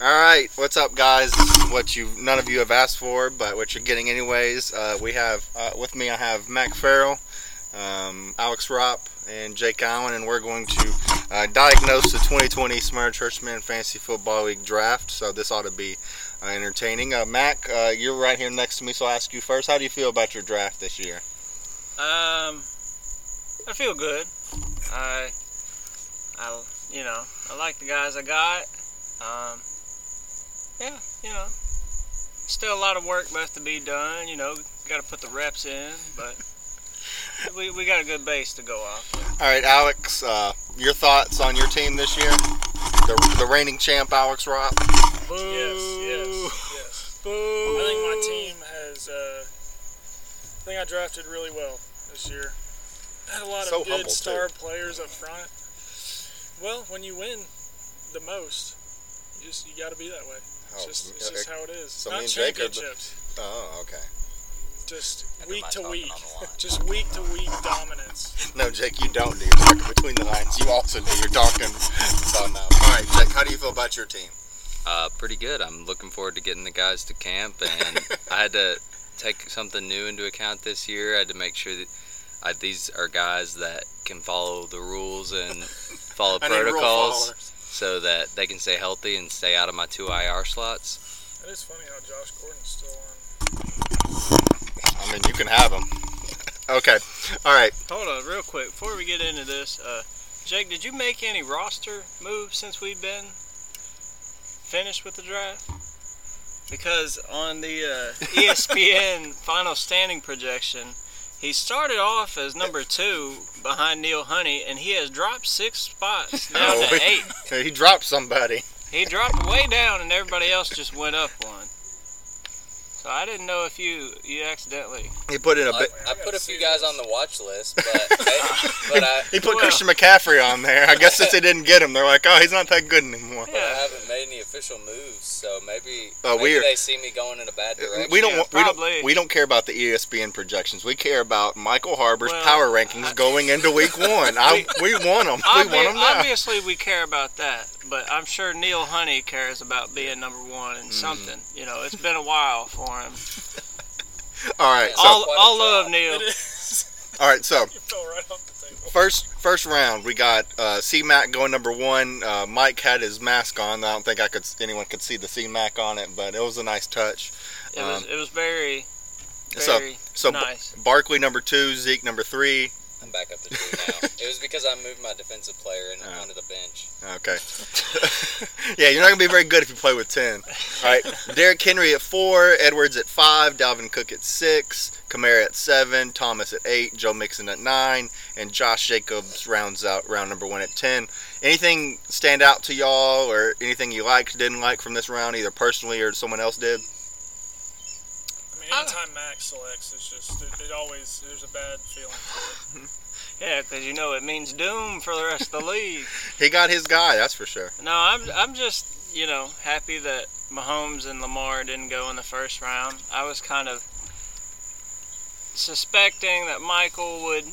All right, what's up, guys? What you none of you have asked for, but what you're getting anyways. Uh, we have uh, with me. I have Mac Farrell, um, Alex Ropp, and Jake Allen, and we're going to uh, diagnose the 2020 Smyrna Churchman Fantasy Football League draft. So this ought to be uh, entertaining. Uh, Mac, uh, you're right here next to me, so I'll ask you first. How do you feel about your draft this year? Um, I feel good. I, I, you know, I like the guys I got. Um, yeah, you know, still a lot of work left to be done. You know, got to put the reps in, but we, we got a good base to go off. All right, Alex, uh, your thoughts on your team this year? The, the reigning champ, Alex Ropp. Boo. Yes, yes, yes. Boo. I think my team has. Uh, I think I drafted really well this year. Had a lot So of humble, good too. star players up front. Well, when you win the most, you just you got to be that way. It's Oh, just it's just how it is. So Not me and Jake are the- championships. Oh, okay. Just And week to talking week. on the line? Just week to week dominance. No, Jake, you don't do. You're talking between the lines. You also do. You're talking. So no. All right, Jake, how do you feel about your team? Uh, pretty good. I'm looking forward to getting the guys to camp, and I had to take something new into account this year. I had to make sure that I, these are guys that can follow the rules and follow I rule protocols, followers. So that they can stay healthy and stay out of my two IR slots. It is funny how Josh Gordon's still on. I mean, you can have them. okay. All right. Hold on, real quick, before we get into this, uh, Jake, did you make any roster moves since we've been finished with the draft? Because on the uh, ESPN final standing projection, he started off as number two behind Neil Honey, and he has dropped six spots down Oh, to he- eight. He dropped somebody. He dropped way down, and everybody else just went up one. So I didn't know if you you accidentally. He put in a. bit. I put a few guys on the watch list, but but I, He put Well- Christian McCaffrey on there. I guess since they didn't get him, they're like, oh, he's not that good anymore. Yeah. I haven't made any official moves, so maybe, Oh, maybe we're- they see me going in a bad uh, direction. We don't. Yeah, we don't. We don't care about the ESPN projections. We care about Michael Harbor's Well, power rankings I- going into Week One. I, we want them. We want them now. obviously we care about that, but I'm sure Neil Honey cares about being number one Mm. in something. You know, it's been a while for him. All right. Yeah. So, all all love Neil. It is. all right. So right off the table. first first round, we got uh, C Mac going number one. Uh, Mike had his mask on. I don't think I could anyone could see the C Mac on it, but it was a nice touch. It was it was very So very so B- nice. Barkley number two, Zeke number three. I'm back up to two now. it was because I moved my defensive player in, Oh. onto the bench. Okay. yeah, you're not gonna be very good if you play with ten. All right. Derrick Henry at four, Edwards at five, Dalvin Cook at six, Kamara at seven, Thomas at eight, Joe Mixon at nine, and Josh Jacobs rounds out round number one at ten. Anything stand out to y'all, or anything you liked, didn't like from this round, either personally or someone else did? I mean, anytime Max selects, it's just it, it always there's a bad feeling. to it. Yeah, because you know it means doom for the rest of the league. He got his guy, that's for sure. No, I'm I'm just you know happy that Mahomes and Lamar didn't go in the first round. I was kind of suspecting that Michael would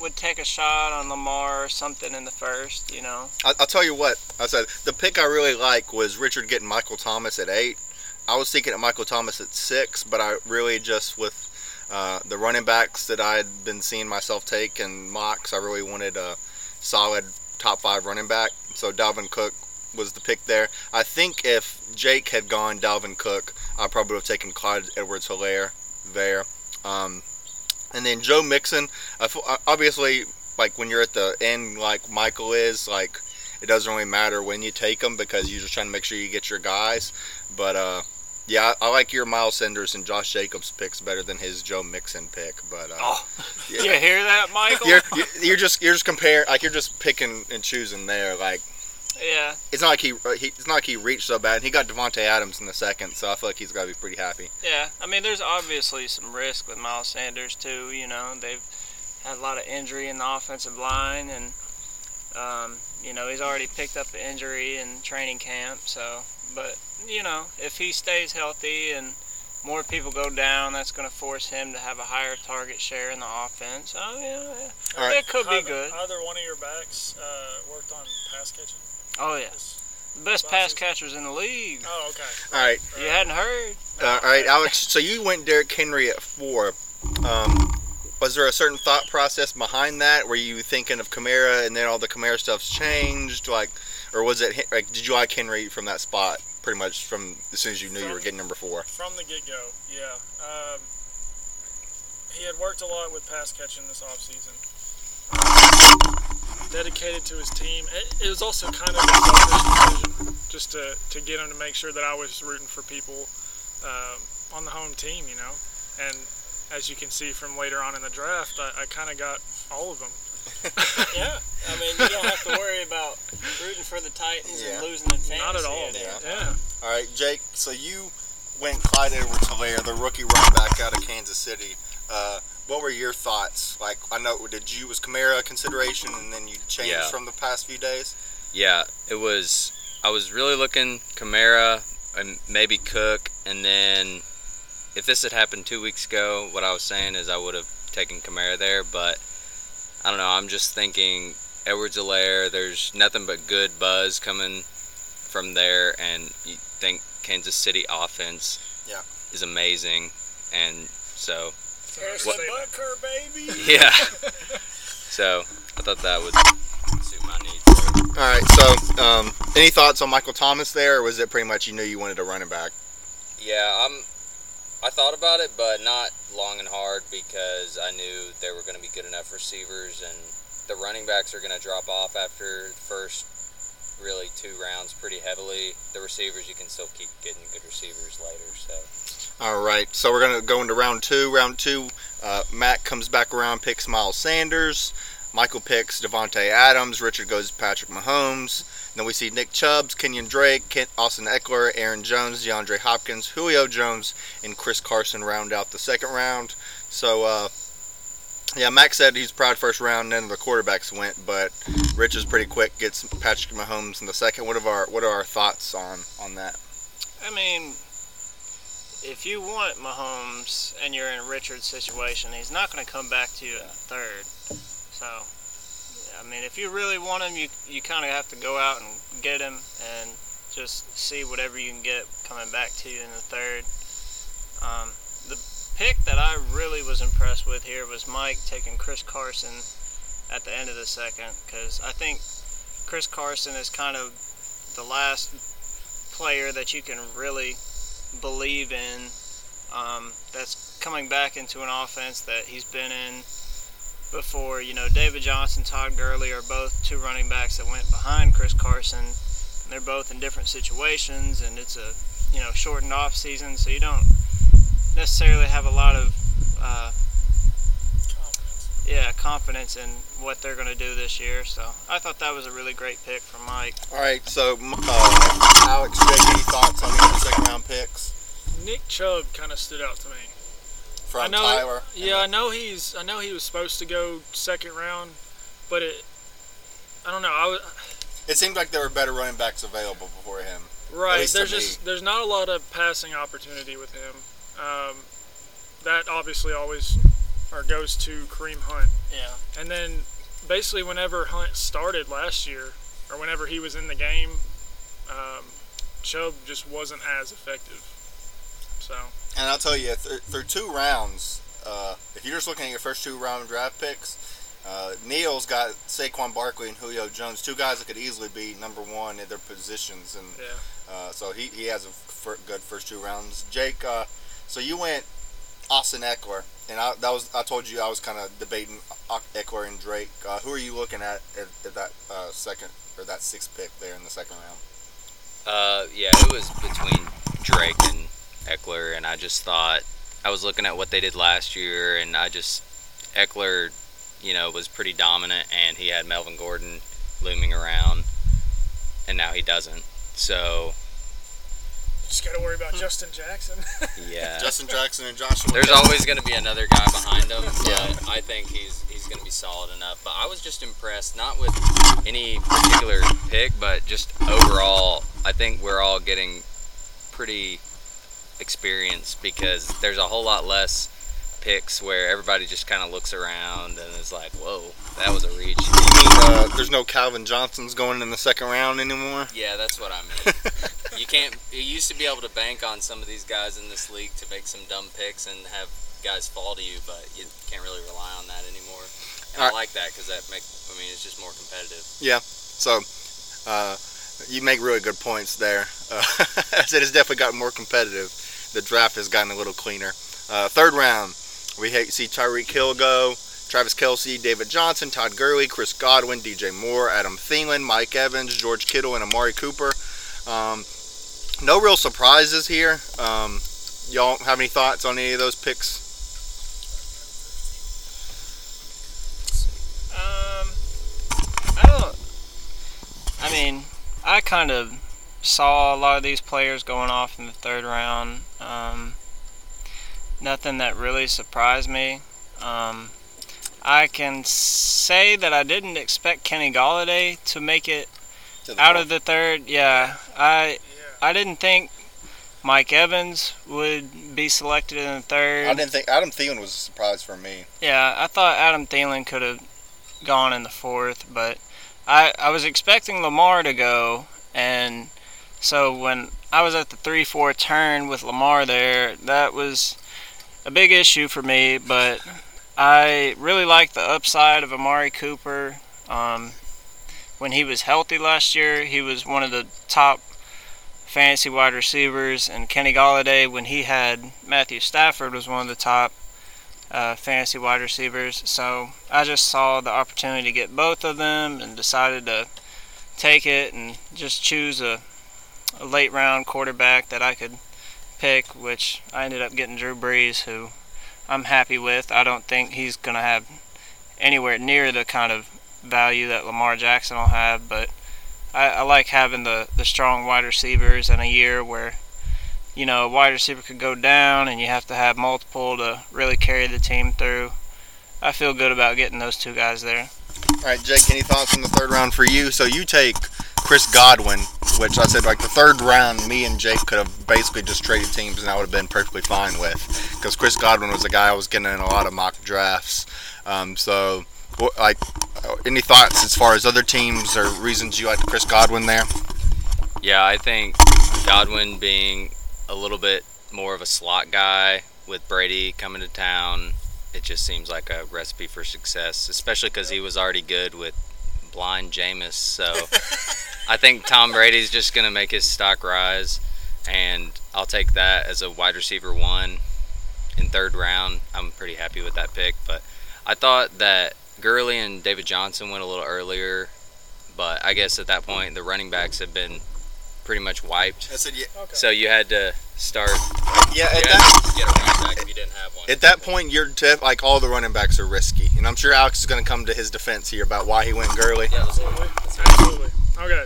would take a shot on Lamar or something in the first. You know. I- I'll tell you what. I said the pick I really like was Richard getting Michael Thomas at eight. I was thinking of Michael Thomas at six, but I really just with uh, the running backs that I had been seeing myself take and mocks, I really wanted a solid top five running back. So Dalvin Cook was the pick there. I think if Jake had gone Dalvin Cook, I probably would have taken Clyde Edwards-Helaire there. Um, and then Joe Mixon, obviously, like when you're at the end, like Michael is, like it doesn't really matter when you take them because you're just trying to make sure you get your guys. But uh, yeah, I, I like your Miles Sanders and Josh Jacobs picks better than his Joe Mixon pick. But uh, Oh, yeah. you hear that, Michael? You're, you're you're just you're just comparing like you're just picking and choosing there. Like yeah. it's not like he, uh, he it's not like he reached so bad. He got Davante Adams in the second, so I feel like he's got to be pretty happy. Yeah, I mean, there's obviously some risk with Miles Sanders too. You know, they've had a lot of injury in the offensive line, and um, you know he's already picked up the injury in training camp. So, but you know, if he stays healthy and more people go down, that's going to force him to have a higher target share in the offense. Oh yeah, yeah. All right. it could be either, good. Either one of your backs uh, worked on pass catching. Oh yeah, This- The best pass catchers in the league. Oh, okay. All right, You hadn't heard? uh, all right, Alex. So you went Derrick Henry at four. Um, was there a certain thought process behind that? Were you thinking of Kamara, and then all the Kamara stuff's changed, like, or was it like did you like Henry from that spot pretty much from as soon as you knew you were getting number four? From the get go, yeah. Um, he had worked a lot with pass catching this offseason. Dedicated to his team. It, it was also kind of a selfish decision just to, to get him to make sure that I was rooting for people um, on the home team, you know. And as you can see from later on in the draft, I, I kind of got all of them. Yeah. I mean, you don't have to worry about rooting for the Titans Yeah. and losing the fantasy. Not at all. any Yeah. Yeah. All right, Jake. So you went Clyde Edwards-Helaire, the rookie running back out of Kansas City. Uh, what were your thoughts? Like, I know did you was Kamara a consideration, and then you changed Yeah. from the past few days? Yeah, it was. I was really looking Kamara and maybe Cook, and then if this had happened two weeks ago, what I was saying is I would have taken Kamara there. But I don't know. I'm just thinking Edwards Helaire. There's nothing but good buzz coming from there, and you think Kansas City offense Yeah. is amazing, and so Harrison What- Butker, baby. yeah. so I thought that would suit my needs. All right. So, um, any thoughts on Michael Thomas there, or was it pretty much you knew you wanted a running back? Yeah, I'm. I thought about it, but not long and hard because I knew there were going to be good enough receivers, and the running backs are going to drop off after the first really two rounds pretty heavily. The receivers you can still keep getting good receivers later. So All right. So we're gonna go into round two. Round two, uh, Matt comes back around, picks Miles Sanders. Michael picks Davante Adams. Richard goes Patrick Mahomes. Then we see Nick Chubbs, Kenyon Drake, Kent, Austin Ekeler, Aaron Jones, DeAndre Hopkins, Julio Jones, and Chris Carson round out the second round. So, uh, yeah, Max said he's proud first round, and then the quarterbacks went, but Rich is pretty quick, gets Patrick Mahomes in the second. What are our what are our thoughts on on that? I mean, if you want Mahomes and you're in Richard's situation, he's not going to come back to you in the third. So, I mean, if you really want him, you you kind of have to go out and get him and just see whatever you can get coming back to you in the third. Um, the pick that I really was impressed with here was Mike taking Chris Carson at the end of the second because I think Chris Carson is kind of the last player that you can really believe in um, that's coming back into an offense that he's been in before. You know, David Johnson, Todd Gurley are both two running backs that went behind Chris Carson. And they're both in different situations, and it's a you know shortened off season, so you don't necessarily have a lot of uh, Confidence. yeah confidence in what they're going to do this year. So I thought that was a really great pick from Mike. All right, so uh, Alex, Jake, any thoughts on the second round picks Nick Chubb kind of stood out to me. From I know. Tyler? Yeah, I know he's. I know he was supposed to go second round, but it. I don't know. I was It seemed like there were better running backs available before him. right. least to There's me. just there's not a lot of passing opportunity with him. Um, that obviously always or goes to Kareem Hunt, Yeah. and then basically whenever Hunt started last year, or whenever he was in the game, um, Chubb just wasn't as effective. So And I'll tell you, th- through two rounds, uh, if you're just looking at your first two round draft picks, uh, Neil's got Saquon Barkley and Julio Jones, two guys that could easily be number one in their positions, and yeah. uh, so he, he has a f- good first two rounds. Jake, uh, so you went Austin Ekeler, and I, that was I told you I was kind of debating Ock- Ekeler and Drake. Uh, who are you looking at at, at that uh, second or that sixth pick there in the second round? Uh, yeah, it was between Drake and Ekeler, and I just thought I was looking at what they did last year, and I just Ekeler, you know, was pretty dominant, and he had Melvin Gordon looming around, and now he doesn't. So Just got to worry about hmm. Justin Jackson. yeah, Justin Jackson and Joshua. there's Kelly. always going to be another guy behind him, but Yeah. I think he's he's going to be solid enough. But I was just impressed, not with any particular pick, but just overall. I think we're all getting pretty experienced because there's a whole lot less picks where everybody just kind of looks around and is like, "Whoa, that was a reach." You mean uh, there's no Calvin Johnsons going in the second round anymore? Yeah, that's what I mean. you can't. You used to be able to bank on some of these guys in this league to make some dumb picks and have guys fall to you, but you can't really rely on that anymore. And I like that because that make. I mean, it's just more competitive. Yeah. So, uh, you make really good points there. Uh, I said it's definitely gotten more competitive. The draft has gotten a little cleaner. Uh, third round, we see Tyreek Hill go, Travis Kelce, David Johnson, Todd Gurley, Chris Godwin, DJ Moore, Adam Thielen, Mike Evans, George Kittle, and Amari Cooper. Um, no real surprises here. Um, y'all have any thoughts on any of those picks? Um, I don't. I mean, I kind of saw a lot of these players going off in the third round. Um, nothing that really surprised me. Um, I can say that I didn't expect Kenny Golladay to make it out of the third. Yeah, I Yeah. I didn't think Mike Evans would be selected in the third. I didn't think Adam Thielen was a surprise for me. Yeah, I thought Adam Thielen could have gone in the fourth, but I I was expecting Lamar to go, and so when I was at the three four turn with Lamar there, that was a big issue for me. But I really like the upside of Amari Cooper. Um, when he was healthy last year, he was one of the top fantasy wide receivers, and Kenny Golladay, when he had Matthew Stafford, was one of the top uh, fantasy wide receivers. So I just saw the opportunity to get both of them and decided to take it and just choose a, a late round quarterback that I could pick, which I ended up getting Drew Brees, who I'm happy with. I don't think he's going to have anywhere near the kind of value that Lamar Jackson will have, but I, I like having the, the strong wide receivers in a year where you know, a wide receiver could go down and you have to have multiple to really carry the team through. I feel good about getting those two guys there. All right, Jake, any thoughts on the third round for you? So you take Chris Godwin, which I said like the third round, me and Jake could have basically just traded teams and I would have been perfectly fine with, because Chris Godwin was a guy I was getting in a lot of mock drafts. Um, so, like, uh, any thoughts as far as other teams or reasons you like Chris Godwin there? Yeah, I think Godwin being a little bit more of a slot guy with Brady coming to town, it just seems like a recipe for success, especially because he was already good with blind Jameis. So I think Tom Brady's just going to make his stock rise, and I'll take that as a wide receiver one in third round. I'm pretty happy with that pick, but I thought that Gurley and David Johnson went a little earlier, but I guess at that point the running backs have been pretty much wiped. I said, yeah, Okay. So you had to start. yeah at that, get a running back if you didn't have one. at that point, you're def- like all the running backs are risky, and I'm sure Alex is going to come to his defense here about why he went Gurley. Yeah. Absolutely. Absolutely. Okay.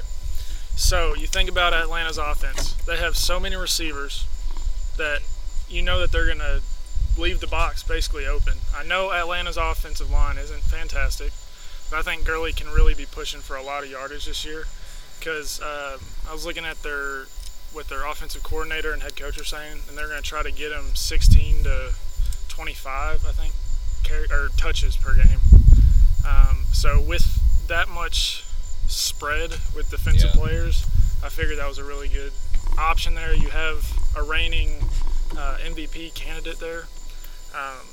So you think about Atlanta's offense. They have so many receivers that you know that they're going to leave the box basically open. I know Atlanta's offensive line isn't fantastic, but I think Gurley can really be pushing for a lot of yardage this year. Because uh, I was looking at their what their offensive coordinator and head coach are saying, and they're going to try to get him 16 to 25, I think, carry, or touches per game. Um, so with that much spread with defensive Yeah. players, I figured that was a really good option there. You have a reigning uh, MVP candidate there, um,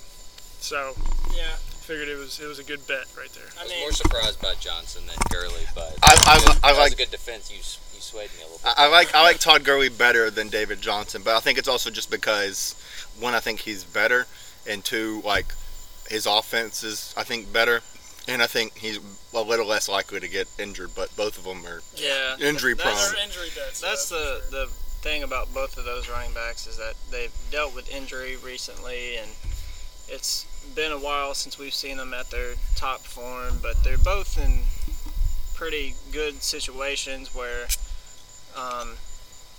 so Yeah, figured it was it was a good bet right there. I I was more surprised by Johnson than Gurley, but I- that I- was I like- a good defense. You s- you swayed me a little bit. I I like I like Todd Gurley better than David Johnson, but I think it's also just because one, I think he's better, and two, like his offense is I think better, and I think he's a little less likely to get injured. But both of them are yeah. injury That's- prone. injury bets. That's the the thing about both of those running backs is that they've dealt with injury recently, and it's been a while since we've seen them at their top form. But they're both in pretty good situations where um,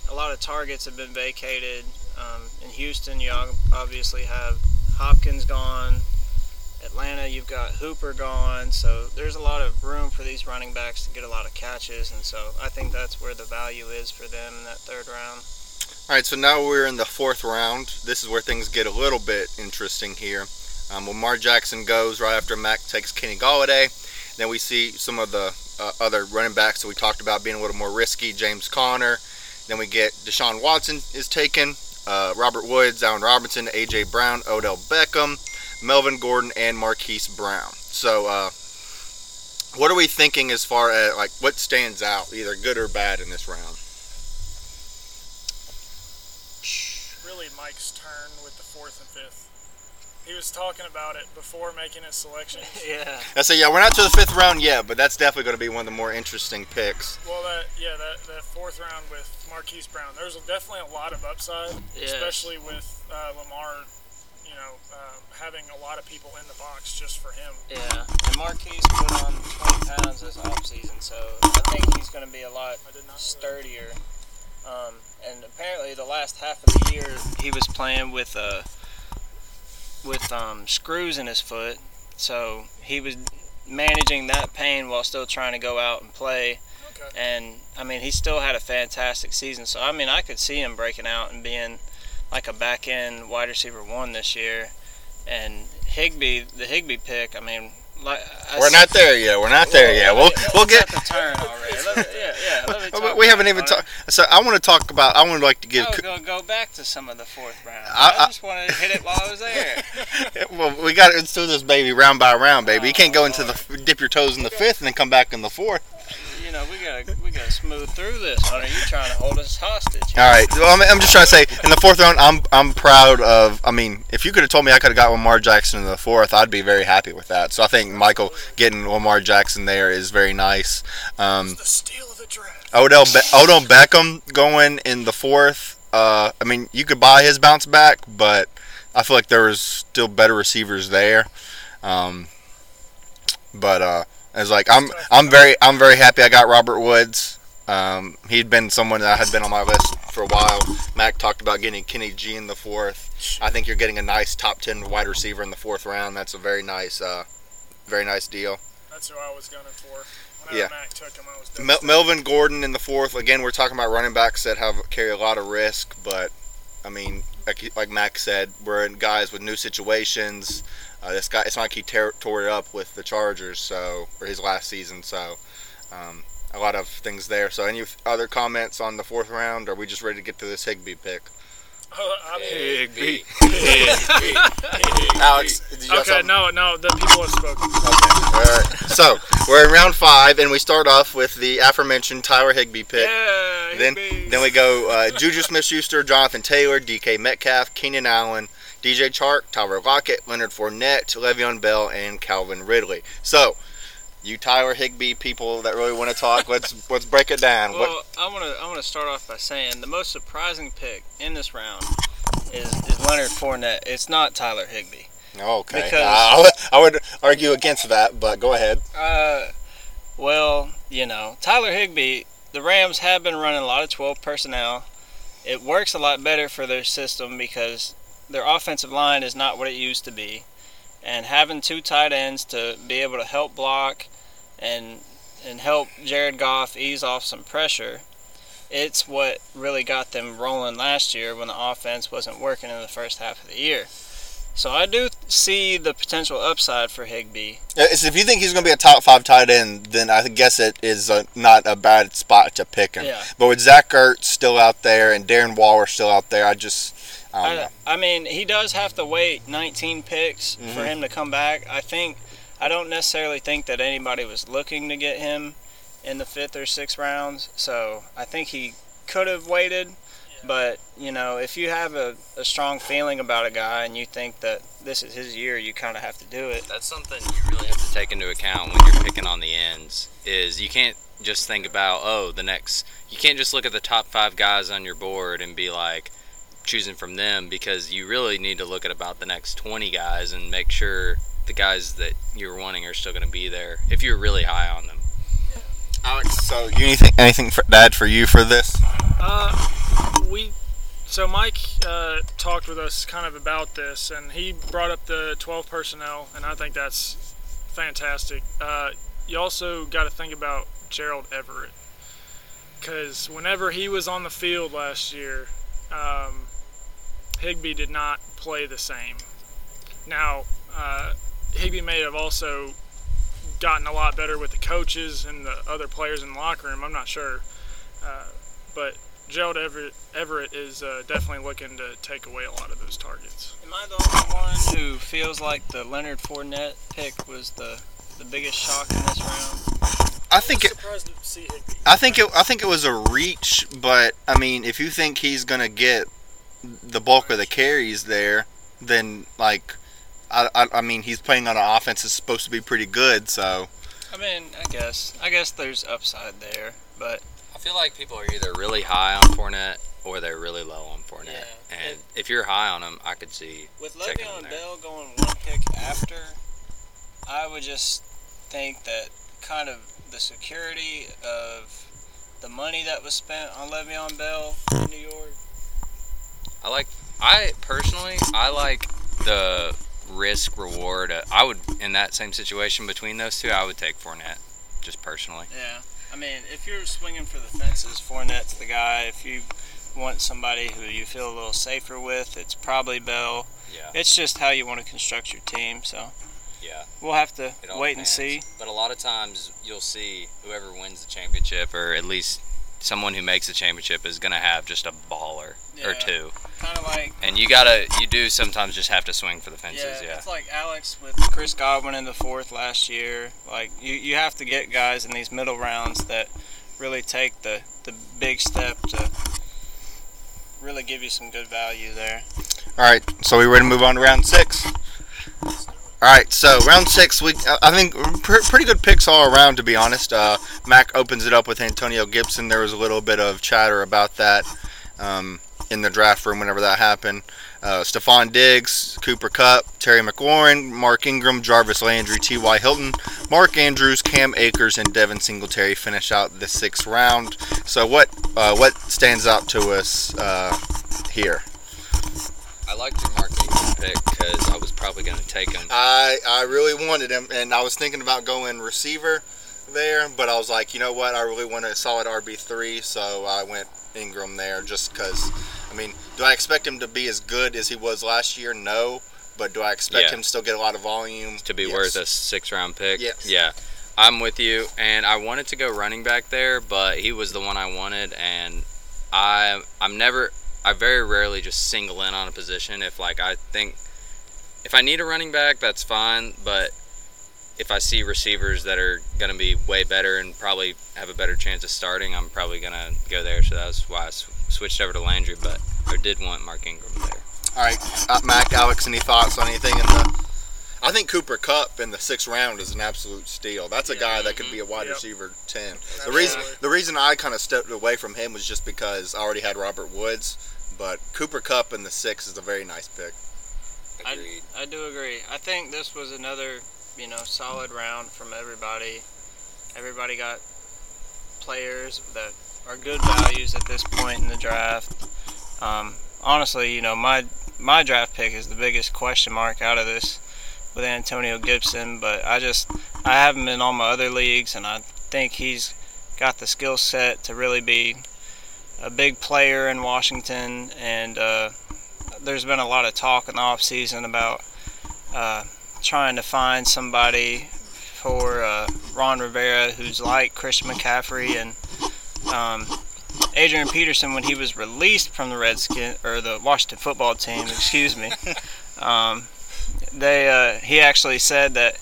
a lot of targets have been vacated. Um, in Houston, you obviously have Hopkins gone. Atlanta, you've got Hooper gone, so there's a lot of room for these running backs to get a lot of catches, and so I think that's where the value is for them in that third round. All right, so now we're in the fourth round. This is where things get a little bit interesting here. Um, Lamar Jackson goes right after Mac takes Kenny Golladay. Then we see some of the uh, other running backs that we talked about being a little more risky. James Conner. Then we get Deshaun Watson is taken. Uh, Robert Woods, Allen Robinson, AJ Brown, Odell Beckham, Melvin Gordon, and Marquise Brown. So, uh, what are we thinking as far as like what stands out, either good or bad, in this round? Really, Mike's turn with the fourth and fifth. He was talking about it before making his selections. Yeah. I say, yeah, we're not to the fifth round yet, but that's definitely going to be one of the more interesting picks. Well, that yeah, that that fourth round with Marquise Brown, there's definitely a lot of upside, Yeah. especially with uh, Lamar. You know, um, having a lot of people in the box just for him. Yeah. And Marquise put on 20 pounds this offseason, so I think he's going to be a lot I did not sturdier. Um, and apparently, the last half of the year, he was playing with uh, with um, screws in his foot, so he was managing that pain while still trying to go out and play. Okay. And I mean, he still had a fantastic season. So I mean, I could see him breaking out and being like a back end wide receiver one this year. And Higbee, the Higbee pick, I mean, like We're not there yet. We're not there yet. We'll we'll get. the turn already. Let yeah, yeah. Let We haven't even talked. So I want to talk about. I would like to give. Oh, go, go back to some of the fourth round. I- I, I- just wanted to hit it while I was there. Well, we got to do this baby round by round, baby. You can't go into the oh. dip your toes in the fifth and then come back in the fourth. You know, we gotta we gotta smooth through this, Hunter. You trying to hold us hostage? All right. Well, I'm, I'm just trying to say, in the fourth round, I'm I'm proud of. I mean, if you could have told me I could have got Lamar Jackson in the fourth, I'd be very happy with that. So I think Michael getting Lamar Jackson there is very nice. Um, The steal of the draft. Odell Be- Odell Beckham going in the fourth. Uh, I mean, you could buy his bounce back, but I feel like there was still better receivers there. Um, but uh, it's like I'm I'm very I'm very happy I got Robert Woods. Um, he'd been someone that had been on my list for a while. Mac talked about getting Kenny G in the fourth. I think you're getting a nice top ten wide receiver in the fourth round. That's a very nice, uh, very nice deal. That's who I was gunning for. Whenever Yeah. Mac took him, I was Mel- Melvin Gordon in the fourth. Again, we're talking about running backs that have carry a lot of risk, but I mean, like, like Mac said, we're in guys with new situations. Uh, this guy, it's not like he tear, tore it up with the Chargers, so or his last season. So, um, a lot of things there. So, any other comments on the fourth round? Or are we just ready to get to this Higbee pick? I mean, Higbee. Alex, did you okay, no, no, the people have spoken. Okay. All right. So we're in round five, and we start off with the aforementioned Tyler Higbee pick. Yeah, Then, Higbee. then we go uh, Juju Smith-Schuster, Jonathan Taylor, DK Metcalf, Keenan Allen, DJ Chark, Tyler Lockett, Leonard Fournette, Le'Veon Bell, and Calvin Ridley. So, you Tyler Higbee people that really want to talk, let's let's break it down. What, Well, I want to I want to start off by saying the most surprising pick in this round is, is Leonard Fournette. It's not Tyler Higbee. okay, because- Uh, I would- argue against that, but go ahead. Uh, well, you know, Tyler Higbee. The Rams have been running a lot of 12 personnel. It works a lot better for their system because their offensive line is not what it used to be, and having two tight ends to be able to help block and and help Jared Goff ease off some pressure. It's what really got them rolling last year when the offense wasn't working in the first half of the year. So I do see the potential upside for Higbee. If you think he's going to be a top five tight end, then I guess it is uh not a bad spot to pick him. Yeah. But with Zach Ertz still out there and Darren Waller still out there, I just I. I, I mean, he does have to wait 19 picks for Mhm. him to come back. I think I don't necessarily think that anybody was looking to get him in the fifth or sixth rounds. So I think he could have waited. But you know, if you have a, a strong feeling about a guy and you think that this is his year, you kind of have to do it. That's something you really have to take into account when you're picking on the ends. Is you can't just think about oh the next. You can't just look at the top five guys on your board and be like choosing from them because you really need to look at about the next 20 guys and make sure the guys that you're wanting are still going to be there if you're really high on them. Alex, so you anything anything for, Dad for you for this? Uh, we so Mike uh, talked with us kind of about this, and he brought up the 12 personnel, and I think that's fantastic. Uh, you also got to think about Gerald Everett, because whenever he was on the field last year, um, Higbee did not play the same. Now, uh, Higbee may have also gotten a lot better with the coaches and the other players in the locker room. I'm not sure, uh, but Gerald Everett, Everett is uh, definitely looking to take away a lot of those targets. Am I the only one who feels like the Leonard Fournette pick was the the biggest shock in this round? I think it. surprised to. I think it. I think it was a reach, but I mean, if you think he's gonna get the bulk of the carries there, then like, I, I, I mean, he's playing on an offense that's supposed to be pretty good. So I mean, I guess I guess there's upside there, but I feel like people are either really high on Fournette or they're really low on Fournette. Yeah. And if you're high on him, I could see. with Checking Le'Veon. Bell going one pick after, I would just think that kind of the security of the money that was spent on Le'Veon Bell in New York. I like. I personally, I like the risk reward. Uh, I would in that same situation between those two, I would take Fournette, just personally. Yeah, I mean, if you're swinging for the fences, Fournette's the guy. If you want somebody who you feel a little safer with, it's probably Bell. Yeah. It's just how you want to construct your team. So Yeah. we'll have to wait and see. But a lot of times you'll see whoever wins the championship, or at least someone who makes the championship, is gonna have just a baller or two. Kind of like And you gotta, you do sometimes just have to swing for the fences. yeah, Yeah. it's like Alex with Chris Godwin in the fourth last year. Like you, you have to get guys in these middle rounds that really take the the big step to really give you some good value there. All right, so we ready to move on to round six? All right, so round six, we I think pr- pretty good picks all around, to be honest. Uh, Mac opens it up with Antonio Gibson. There was a little bit of chatter about that um, in the draft room whenever that happened. Uh, Stefon Diggs, Cooper Kupp, Terry McLaurin, Mark Ingram, Jarvis Landry, T.Y. Hilton, Mark Andrews, Cam Akers, and Devin Singletary finish out the sixth round. So what uh, what stands out to us uh, here? I Mark Ingram pick because I was probably gonna take him. I I really wanted him, and I was thinking about going receiver there, but I was like, you know what? I really want a solid RB three, so I went Ingram there just because. I mean, do I expect him to be as good as he was last year? No, but do I expect Yeah. him to still get a lot of volume to be Yes. worth a six round pick. Yes. Yeah. I'm with you. And I wanted to go running back there, but he was the one I wanted and I I'm never I very rarely just single in on a position. If like I think if I need a running back, that's fine, but if I see receivers that are going to be way better and probably have a better chance of starting, I'm probably going to go there. So that's why I s- switched over to Landry, but I did want Mark Ingram there. All right, uh, Mac, Alex, any thoughts on anything in the? I think Cooper Kupp in the sixth round is an absolute steal. That's a Yeah. guy that could be a wide Yep. receiver ten. The reason the reason I kind of stepped away from him was just because I already had Robert Woods, but Cooper Kupp in the six is a very nice pick. Agreed. I do agree. I think this was another, you know, solid round from everybody. Everybody got players that are good values at this point in the draft. Um, honestly, you know, my my draft pick is the biggest question mark out of this with Antonio Gibson, but I just I have him in all my other leagues, and I think he's got the skill set to really be a big player in Washington. And uh, there's been a lot of talk in the off season about uh, trying to find somebody for uh, Ron Rivera who's like Christian McCaffrey and um, Adrian Peterson when he was released from the Redskin or the Washington football team. Excuse me. Um, they uh, he actually said that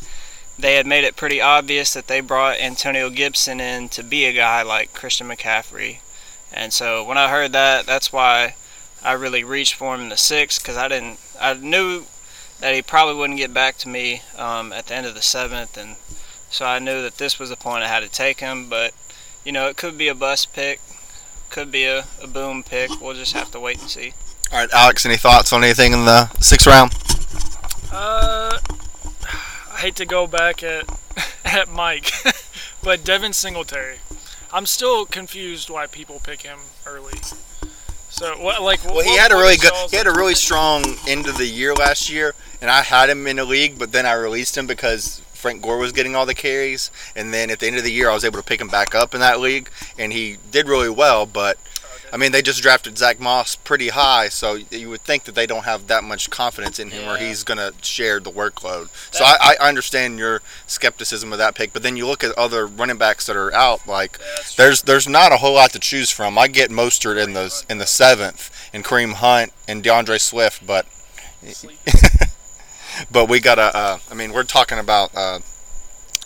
they had made it pretty obvious that they brought Antonio Gibson in to be a guy like Christian McCaffrey, and so when I heard that, that's why I really reached for him in the sixth because I didn't I knew that he probably wouldn't get back to me um, at the end of the seventh, and so I knew that this was the point I had to take him. But you know, it could be a bust pick, could be a, a boom pick. We'll just have to wait and see. All right, Alex, any thoughts on anything in the sixth round? Uh, I hate to go back at at Mike, but Devin Singletary. I'm still confused why people pick him early. So what, like, Well, he had a really good, he had a really strong end of the year last year, and I had him in the league, but then I released him because Frank Gore was getting all the carries, and then at the end of the year, I was able to pick him back up in that league, and he did really well. But I mean, they just drafted Zach Moss pretty high, so you would think that they don't have that much confidence in him, or he's going to share the workload. So I, I understand your skepticism of that pick, but then you look at other running backs that are out. Like Yeah, there's there's not a whole lot to choose from. I get Mostert in the in the seventh, and Kareem Hunt and D'Andre Swift, but but we gotta. Uh, I mean, we're talking about uh,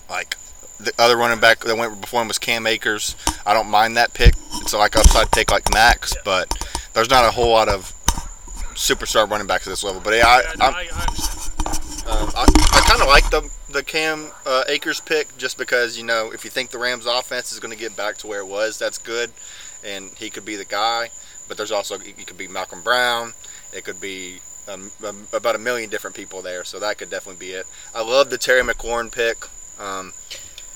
like the other running back that went before him was Cam Akers. I don't mind that pick. It's like upside take like Max, Yeah. but there's not a whole lot of superstar running backs at this level. But yeah, I, Yeah, I, I um, I, I kind of like the the Cam uh, Akers pick just because you know if you think the Rams offense is going to get back to where it was, that's good, and he could be the guy. But there's also it could be Malcolm Brown. It could be um, um, about a million different people there, so that could definitely be it. I love the Terry McLaurin pick. Um,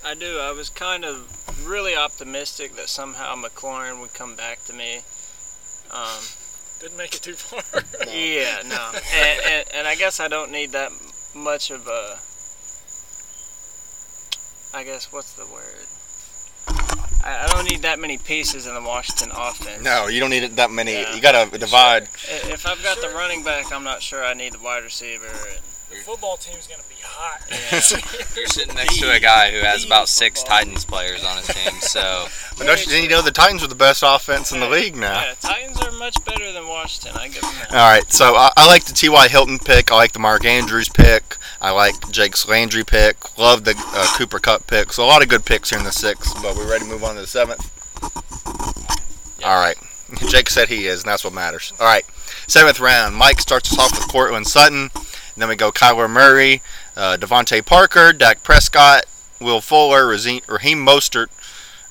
I do. I was kind of really optimistic that somehow McLaurin would come back to me. Um, Didn't make it too far. Yeah, no, and, and, and I guess I don't need that much of a. I guess what's the word? I, I don't need that many pieces in the Washington offense. no, you don't need that many. Yeah. You got to divide. I- If I've got the running back, I'm not sure I need the wide receiver. And, the football team's gonna be hot. Yeah. You're sitting next to a guy who has about six football. Titans players on his team, so But don't you, you know the Titans are the best offense in the league now. yeah, Titans are much better than Washington. I give them that. All right, so I, I like the T.Y. Hilton pick. I like the Mark Andrews pick. I like Jake's Landry pick. Love the uh, Cooper Kupp pick. So a lot of good picks here in the sixth. But we're ready to move on to the seventh? All right. Jake said he is, and that's what matters. All right, seventh round. Mike starts us off with Courtland Sutton. And then we go Kyler Murray, uh, DeVante Parker, Dak Prescott, Will Fuller, Raheem Mostert,